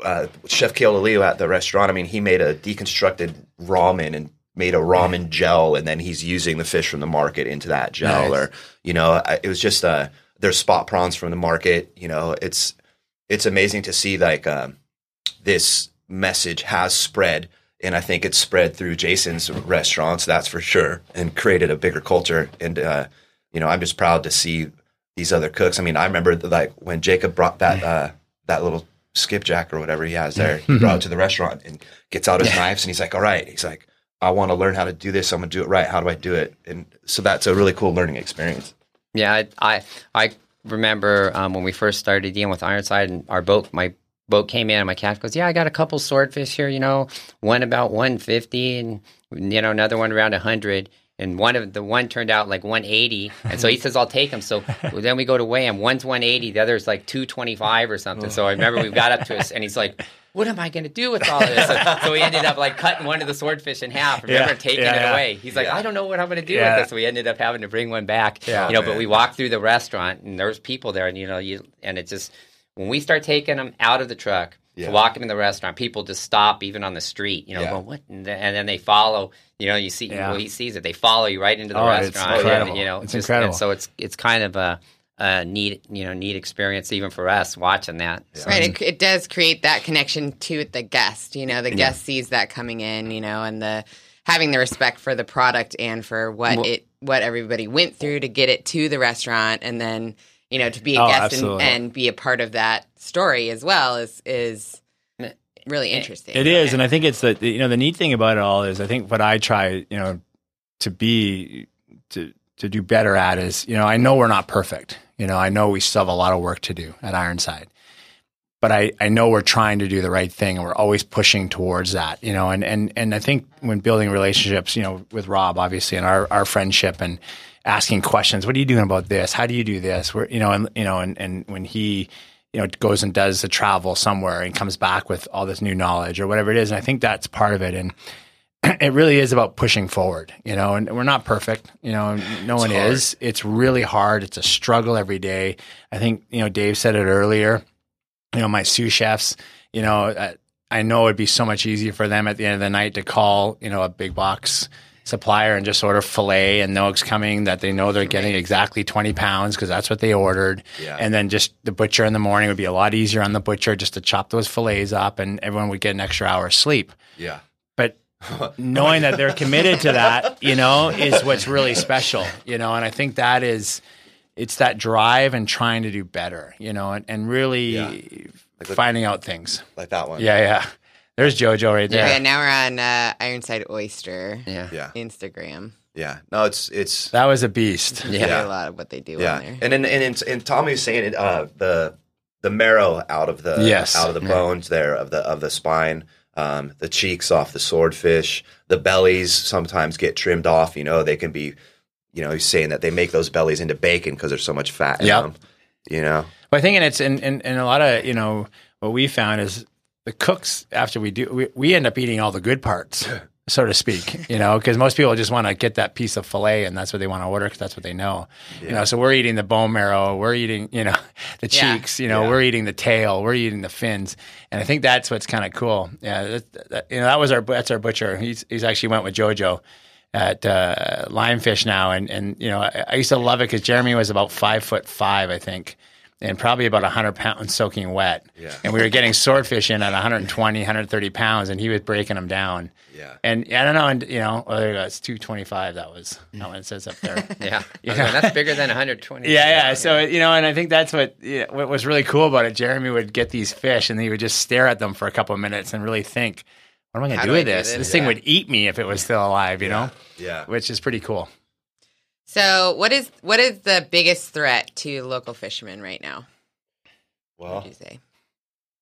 uh, Chef Keola Leo at the restaurant I mean he made a deconstructed ramen and made a ramen gel and then he's using the fish from the market into that gel Nice. or you know I, it was just uh there's spot prawns from the market you know it's it's amazing to see like um, this message has spread and I think it's spread through Jason's restaurants, that's for sure, and created a bigger culture. And uh, you know, I'm just proud to see these other cooks. I mean, I remember like when Jacob brought that uh, that little skipjack or whatever he has there, he brought it to the restaurant and gets out his knives and he's like, "All right," he's like, "I want to learn how to do this. I'm gonna do it right. How do I do it?" And so that's a really cool learning experience. Yeah, I I, I remember um, when we first started dealing with Ironside, and our boat, my boat came in, and my cat goes, "Yeah, I got a couple swordfish here. You know, one about one fifty, and you know another one around hundred." And one of the one turned out like 180, and so he says, "I'll take them." So then we go to weigh him. One's 180, the other's like 225 or something. So I remember we got up to us, and he's like, "What am I going to do with all this?" So, we ended up like cutting one of the swordfish in half. Remember Yeah, taking yeah, it away? He's like. "I don't know what I'm going to do with this." So we ended up having to bring one back. Yeah. you know, but we walked through the restaurant and there's people there and you know you and it just when we start taking them out of the truck Yeah. to walk them in the restaurant people just stop even on the street you know Yeah. going what and then, and then they follow you know you see Yeah. well he sees it they follow you right into the Oh, it's restaurant incredible. and, you know It's just- incredible. and so it's it's kind of a Uh, a neat you know neat experience even for us watching that So- Right, it, it does create that connection to the guest. You know, the guest sees that coming in. You know, and the having the respect for the product and for what Well- it what everybody went through to get it to the restaurant, and then you know to be a Oh, guest and, and be a part of that story as well is is really interesting. It is, and I think it's the you know the neat thing about it all is I think what I try you know to be to to do better at is you know I know we're not perfect. You know I know we still have a lot of work to do at Ironside, but I I know we're trying to do the right thing and we're always pushing towards that. You know, and and and I think when building relationships, you know, with Rob obviously and our our friendship and asking questions, what are you doing about this? How do you do this? Where you know, and you know, and and when he you know, goes and does a travel somewhere and comes back with all this new knowledge or whatever it is. And I think that's part of it. And it really is about pushing forward, you know, and we're not perfect, you know, no one hard. is. It's really hard. It's a struggle every day. I think, you know, Dave said it earlier, you know, my sous chefs, you know, uh, I know it'd be so much easier for them at the end of the night to call, you know, a big box supplier and just order filet and know it's coming that they know they're getting exactly 20 pounds because that's what they ordered. Yeah. And then just the butcher in the morning would be a lot easier on the butcher just to chop those fillets up and everyone would get an extra hour of sleep. Yeah. But knowing that they're committed to that, you know, is what's really special, you know, and I think that is it's that drive and trying to do better, you know, and, and really Yeah. finding out things. Like that one. Yeah, yeah. There's Jojo right there. Yeah, now we're on uh, Ironside Oyster yeah Yeah. Instagram. Yeah. No, it's it's That was a beast. You Yeah. a lot of what they do yeah. on there. And and and, and Tommy was saying it, uh, the the marrow out of the Yes. out of the bones there of the of the spine, um, the cheeks off the swordfish, the bellies sometimes get trimmed off. You know, they can be, you know, he's saying that they make those bellies into bacon because there's so much fat in Yep. them. You know, But I think, and it's and, and, a lot of you know what we found is the cooks after we do we, we end up eating all the good parts, so to speak. You know, because most people just want to get that piece of fillet and that's what they want to order because that's what they know. You know, so we're eating the bone marrow, we're eating you know the Yeah. cheeks, you know, Yeah. we're eating the tail, we're eating the fins, and I think that's what's kind of cool. Yeah, that, that, you know, that was our that's our butcher. He's he's actually went with JoJo at uh, Lionfish now, and and you know I, I used to love it because Jeremy was about five foot five, I think, and probably about 100 pounds soaking wet. Yeah. And we were getting swordfish in at 120, 130 pounds, and he was breaking them down. Yeah. And I don't know, and you know, well, there you go, it's 225. That was that one it says up there. Yeah, You know? that's bigger than 120. Yeah, yeah. So you know, and I think that's what yeah, what was really cool about it. Jeremy would get these fish, and he would just stare at them for a couple of minutes and really think, "What am I going to do with this? this?" This thing would eat me if it was still alive." You know, Yeah. which is pretty cool. So, what is what is the biggest threat to local fishermen right now? What Well, would you say?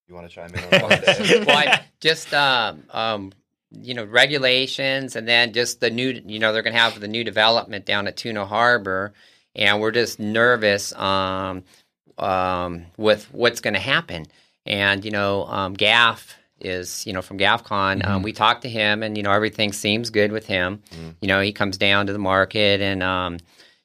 you want to chime in on well, I, just um, um, you know regulations, and then just the new. You know, they're going to have the new development down at Tuna Harbor, and we're just nervous um, um, with what's going to happen. And you know, um, Gaff is you know from GAFCON. Um, we talked to him, and you know everything seems good with him. You know, he comes down to the market, and um,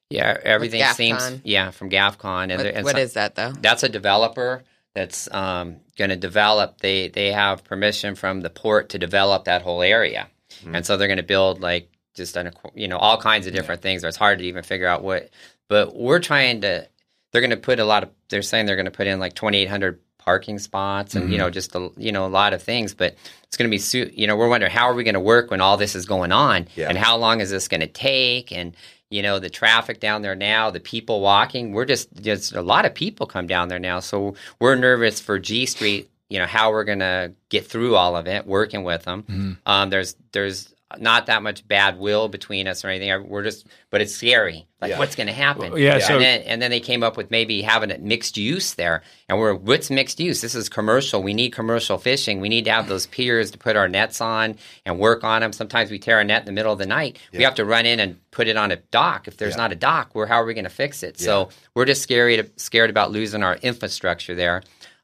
yeah, everything seems yeah from GAFCON. And, there- What, and what so- is that though? that's a developer that's um, going to develop. They they have permission from the port to develop that whole area, and so they're going to build like just an, you know all kinds of different things. It's hard to even figure out what. But we're trying to. They're going to put a lot of. They're saying they're going to put in like twenty eight hundred parking spots and you know just a, you know a lot of things but it's going to be su- you know we're wondering how are we going to work when all this is going on? Yeah. and how long is this going to take? And you know the traffic down there now the people walking we're just just a lot of people come down there now. So we're nervous for g street you know how we're going to get through all of it working with them. Um, there's there's not that much bad will between us or anything. We're just but it's scary. Like Yeah. what's going to happen? Well, yeah, so- and then and then they came up with maybe having it mixed use there. And we're what's mixed use? This is commercial. We need commercial fishing. We need to have those piers to put our nets on and work on them sometimes we tear a net in the middle of the night. We have to run in and put it on a dock. If there's Yeah. not a dock where how are we going to fix it? So we're just scared scared about losing our infrastructure there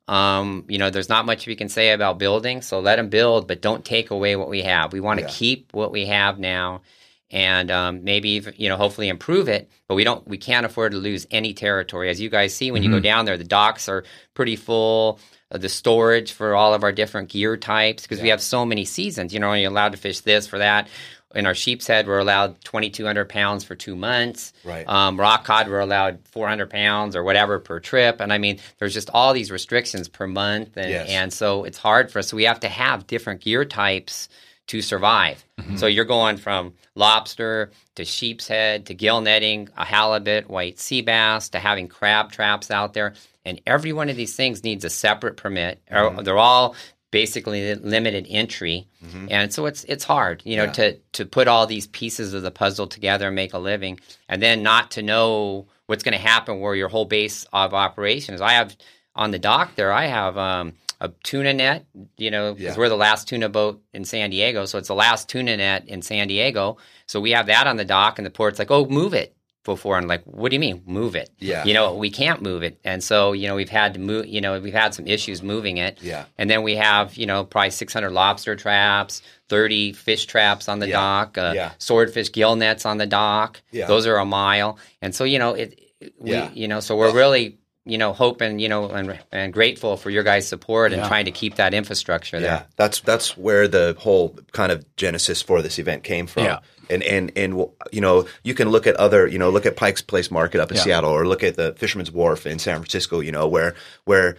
um, you know, there's not much we can say about building, so let them build, but don't take away what we have. We want to Yeah. keep what we have now, and um, maybe even, you know, hopefully improve it. But we don't, we can't afford to lose any territory. As you guys see when you go down there, the docks are pretty full. Uh, the storage for all of our different gear types because we have so many seasons. You know, you're allowed to fish this for that. In our sheep's head, we're allowed 2,200 pounds for two months. Right. Um, rock cod, we're allowed 400 pounds or whatever per trip. And I mean, there's just all these restrictions per month. And, Yes. and so it's hard for us. So we have to have different gear types to survive. So you're going from lobster to sheep's head to gill netting, a halibut, white sea bass, to having crab traps out there. And every one of these things needs a separate permit. Or They're all basically limited entry. And so it's it's hard, you know, Yeah. to to put all these pieces of the puzzle together and make a living and then not to know what's going to happen where your whole base of operations. I have on the dock there I have um a tuna net, you know, because Yeah. we're the last tuna boat in San Diego. So it's the last tuna net in San Diego. So we have that on the dock, and the port's like, oh, move it before. And like, what do you mean, move it? Yeah. You know, we can't move it. And so, you know, we've had to move, you know, we've had some issues moving it. Yeah. And then we have, you know, probably 600 lobster traps, 30 fish traps on the Yeah. dock, uh, Yeah. swordfish gill nets on the dock. Yeah. Those are a mile. And so, you know, it, it- we, Yeah. you know, so we're really, you know, hoping, you know, and, and grateful for your guys' support and Yeah. trying to keep that infrastructure Yeah, that's that's where the whole kind of genesis for this event came from. Yeah. And and and you know you can look at other you know look at Pike's Place Market up in Yeah. Seattle or look at the Fisherman's Wharf in San Francisco. You know where where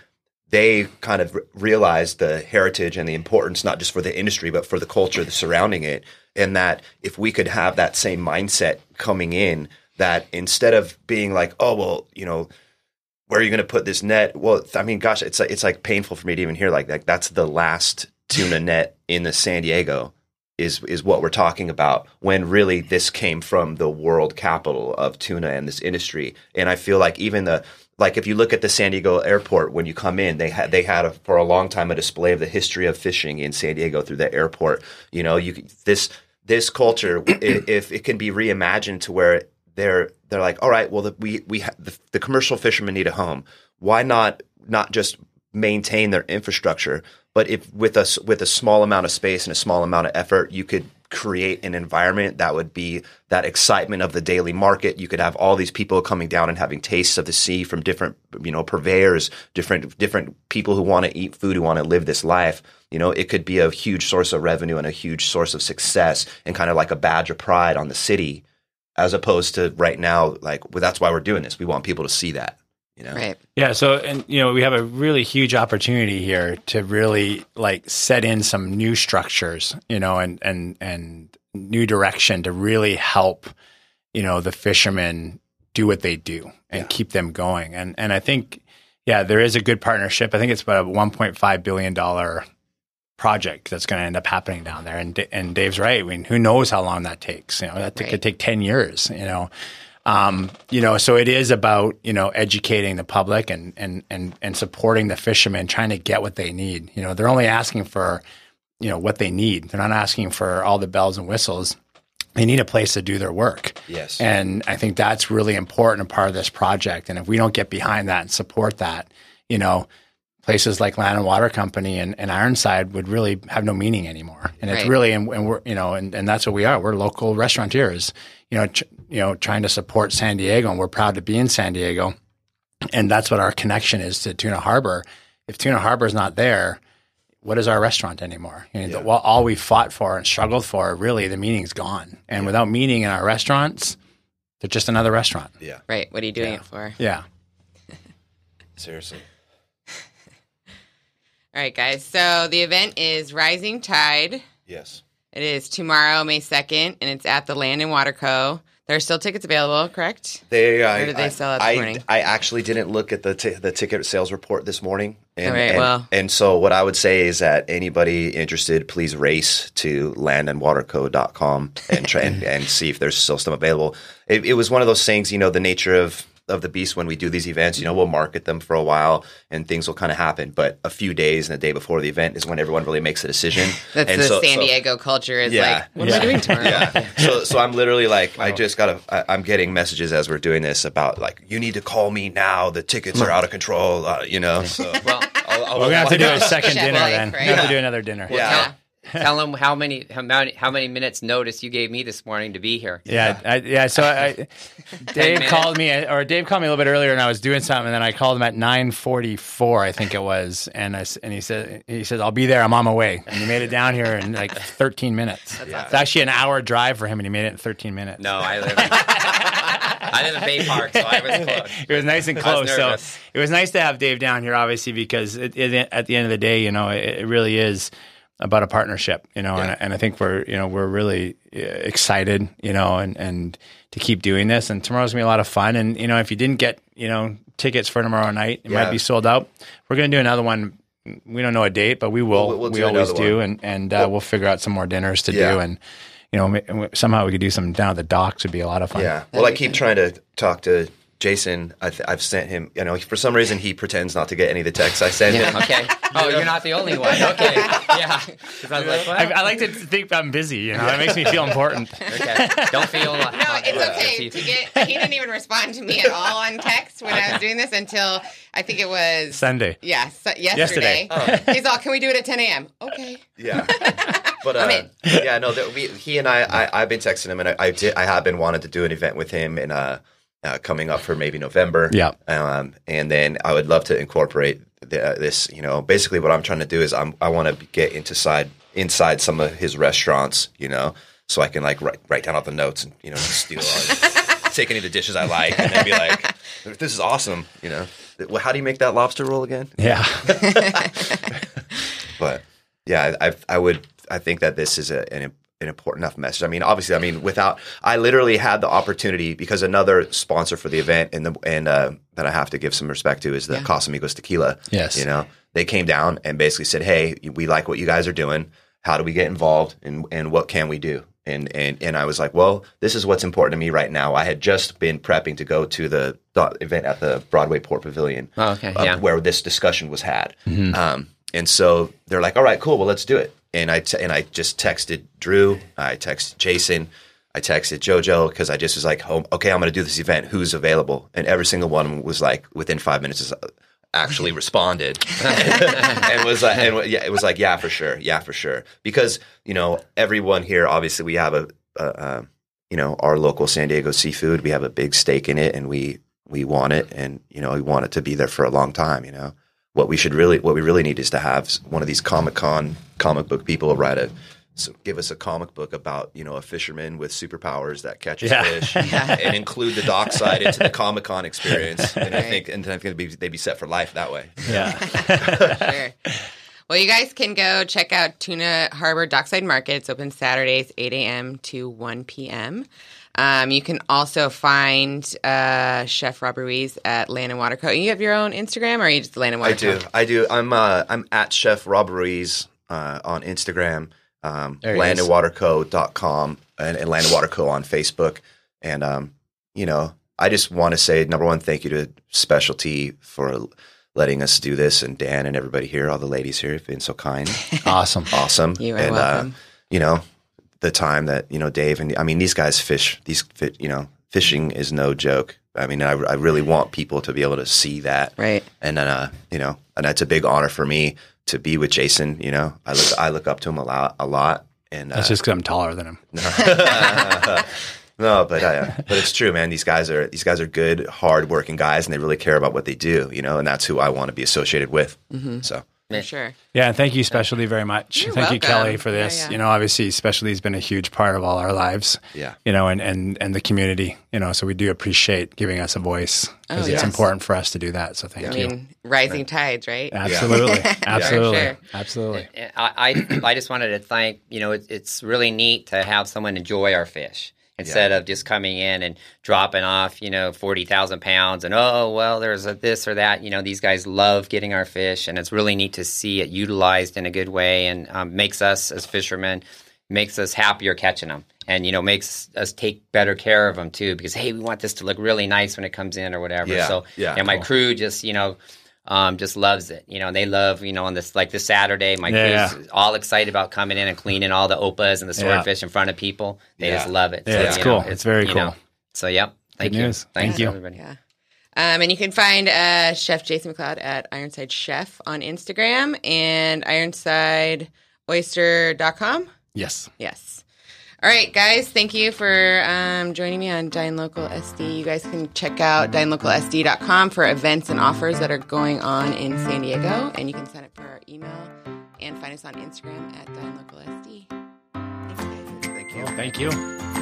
they kind of re- realized the heritage and the importance not just for the industry but for the culture that's surrounding it, and that if we could have that same mindset coming in, that instead of being like oh well you know where are you going to put this net? Well, I mean, gosh, it's like, it's like painful for me to even hear like that. That's the last tuna net in the San Diego is is what we're talking about. When really this came from the world capital of tuna and this industry. And I feel like even the like if you look at the San Diego airport when you come in, they had they had a, for a long time a display of the history of fishing in San Diego through the airport. You know, you this this culture if it can be reimagined to where they're they're like, all right, well, the, we we ha- the, the commercial fishermen need a home. Why not not just maintain their infrastructure, but if with us with a small amount of space and a small amount of effort, you could create an environment that would be that excitement of the daily market. You could have all these people coming down and having tastes of the sea from different, you know, purveyors, different different people who want to eat food, who want to live this life. You know, it could be a huge source of revenue and a huge source of success and kind of like a badge of pride on the city as opposed to right now, like, well, that's why we're doing this. We want people to see that. You know, Right. Yeah, so and you know we have a really huge opportunity here to really like set in some new structures, you know, and and and new direction to really help, you know, the fishermen do what they do and keep them going. And and I think yeah, there is a good partnership. I think it's about a 1.5 billion dollar project that's going to end up happening down there. And and Dave's right. I mean, who knows how long that takes? You know, that Right. could take 10 years, you know. Um, you know, so it is about, you know, educating the public and, and, and, and supporting the fishermen, trying to get what they need. You know, they're only asking for, you know, what they need. They're not asking for all the bells and whistles. They need a place to do their work. Yes. And I think that's really important, a part of this project. And if we don't get behind that and support that, you know, places like Land and Water Company and, and Ironside would really have no meaning anymore. And it's really, and, and we're, you know, and, and that's what we are. We're local restaurateurs, you know, ch- you know, trying to support San Diego and we're proud to be in San Diego. And that's what our connection is to Tuna Harbor. If Tuna Harbor is not there, what is our restaurant anymore? You know, the- well, all we fought for and struggled for, really, the meaning's gone. And without meaning in our restaurants, they're just another restaurant. Yeah. Right. What are you doing it for? Yeah. Seriously. All right, guys. So the event is Rising Tide. Yes. It is tomorrow, May 2nd, and it's at the Land and Water Co. There are still tickets available, correct? They, I, Or did they I- sell out this I, morning? I actually didn't look at the t- the ticket sales report this morning. And, All right, and, well. and so what I would say is that anybody interested, please race to landandwaterco.com and try and, and see if there's still some available. It, it was one of those things, you know, the nature of of the beast when we do these events, you know, we'll market them for a while and things will kind of happen. But a few days and the day before the event is when everyone really makes a decision. That's and the so- San so- Diego culture is Yeah. like, what Yeah. am I doing tomorrow? yeah. So so I'm literally like I just got to I'm getting messages as we're doing this about like you need to call me now. The tickets are out of control. Uh, you know. So Well, I'll, I'll, We're gonna have to do a second dinner life, then. right? We have to Yeah. do another dinner. yeah. Yeah. tell them how many how many how many minutes notice you gave me this morning to be here. Yeah, I, yeah. So I, Dave called me, or Dave called me a little bit earlier, and I was doing something, and then I called him at nine forty-four, I think it was, and I and he said he says I'll be there, I'm on my way, and he made it down here in like thirteen minutes. It's actually an hour drive for him, and he made it in thirteen minutes. No, I live. In, I live in Bay Park, so I was close. it was nice and close. So it was nice to have Dave down here, obviously, because it, it, at the end of the day, you know, it, it really is about a partnership, you know, and, and I think we're, you know, we're really uh, excited, you know, and, and to keep doing this. And tomorrow's gonna be a lot of fun. And, you know, if you didn't get, you know, tickets for tomorrow night, it might be sold out. We're going to do another one. We don't know a date, but we will. We'll- we'll we do always do. one. And, and uh, we'll figure out some more dinners to Yeah. do. And, you know, somehow we could do some down at the docks would be a lot of fun. Yeah. Well, I keep trying to talk to Jason. I th- I've sent him. You know, for some reason he pretends not to get any of the texts I send him. Okay. Oh, you're not the only one. Okay. Yeah. 'Cause I was like, well, I like to think I'm busy, you know, that makes me feel important. okay. Don't feel like No, it's okay to get. He didn't even respond to me at all on text when I was doing this until I think it was Sunday. Yeah, so, yesterday. Yesterday. He's all, "Can we do it at 10 a.m.?" Okay. Yeah. But uh, yeah, no, that we, he and I, I, I've been texting him, and I, I did, I have been wanting to do an event with him, and uh, uh, coming up for maybe November. Yeah. Um, and then I would love to incorporate the, uh, this. You know, basically what I'm trying to do is I'm, I want to get into side inside some of his restaurants. You know, so I can like write, write down all the notes and you know steal all, take any of the dishes I like, and then be like, "This is awesome." You know, Well, how do you make that lobster roll again? Yeah. but yeah, I, I I would I think that this is a, an an important enough message. I mean, obviously, I mean, without I literally had the opportunity because another sponsor for the event and the and uh, that I have to give some respect to is the Casamigos Tequila. Yes. you know, they came down and basically said, "Hey, we like what you guys are doing. How do we get involved and and what can we do?" And and and I was like, "Well, this is what's important to me right now." I had just been prepping to go to the, the event at the Broadway Port Pavilion Oh, okay, uh, yeah. where this discussion was had. Um, and so they're like, all right, cool, well, let's do it. And I, t- and I just texted Drew, I texted Jason, I texted JoJo because I just was like, oh, okay, I'm going to do this event. Who's available? And every single one was like, within five minutes, uh, actually responded and was like, and yeah, it was like, yeah, for sure, yeah, for sure, because you know everyone here, obviously, we have a, a, a you know our local San Diego seafood. We have a big stake in it, and we we want it, and you know we want it to be there for a long time. You know what we should really what we really need is to have one of these Comic Con comic book people write a so give us a comic book about you know a fisherman with superpowers that catches Yeah. fish, and include the dockside into the Comic Con experience. And I think and I think they'd be, they'd be set for life that way. Yeah. sure. Well, you guys can go check out Tuna Harbor Dockside Market. It's open Saturdays, 8 a.m. to 1 p.m. Um, you can also find uh, Chef Rob Ruiz at Land and Water Co. You have your own Instagram, or are you just Land and Water I do, Co? I do. I'm uh, I'm at Chef Rob Ruiz uh, on Instagram, um, There he is. landandwaterco.com, and, and Land and Water Co on Facebook. And um, you know, I just want to say number one, thank you to Specialty for letting us do this, and Dan and everybody here, all the ladies here, have been so kind. awesome. awesome. You are and, welcome. Uh, you know, the time that you know Dave and I mean these guys fish. These fi- you know fishing is no joke. I mean, I, I really want people to be able to see that, Right. And then, uh, you know, and that's a big honor for me to be with Jason. You know, I look I look up to him a lot, a lot, and uh, That's just because I'm taller than him. no, but uh, but it's true, man. These guys are these guys are good, hardworking guys, and they really care about what they do. You know, and that's who I want to be associated with. Mm-hmm. So. For sure. Yeah, and thank you, Specialty, very much. You're thank you. Kelly, for this. yeah. You know, obviously, Specialty has been a huge part of all our lives. Yeah. You know, and and and the community. You know, so we do appreciate giving us a voice because Oh, it's yes. important for us to do that. So thank I you. mean, rising tides, right? Absolutely, absolutely, sure. absolutely. I, I, I just wanted to thank, you know, it, it's really neat to have someone enjoy our fish instead of just coming in and dropping off, you know, 40,000 pounds and, oh, well, there's a this or that. You know, these guys love getting our fish and it's really neat to see it utilized in a good way and um, makes us as fishermen, makes us happier catching them and, you know, makes us take better care of them too because, hey, we want this to look really nice when it comes in or whatever. Yeah, So, yeah, and my cool. crew just, you know, um, just loves it. You know, they love, you know, on this like this Saturday, my Yeah. crew's all excited about coming in and cleaning all the opahs and the Yeah. swordfish in front of people. They Yeah. just love it. Yeah, it's cool. know, It's very cool. know. So, yep. Thank Good you. news. Thanks, Thank you. everybody. Yeah. Um, and you can find uh, Chef Jason McLeod at Ironside Chef on Instagram and ironsideoyster.com. Yes. Yes. All right, guys, thank you for um, joining me on Dine Local SD. You guys can check out dinelocalsd.com for events and offers that are going on in San Diego, and you can sign up for our email and find us on Instagram at dinelocalsd. Thanks, guys. Thank you. Thank you.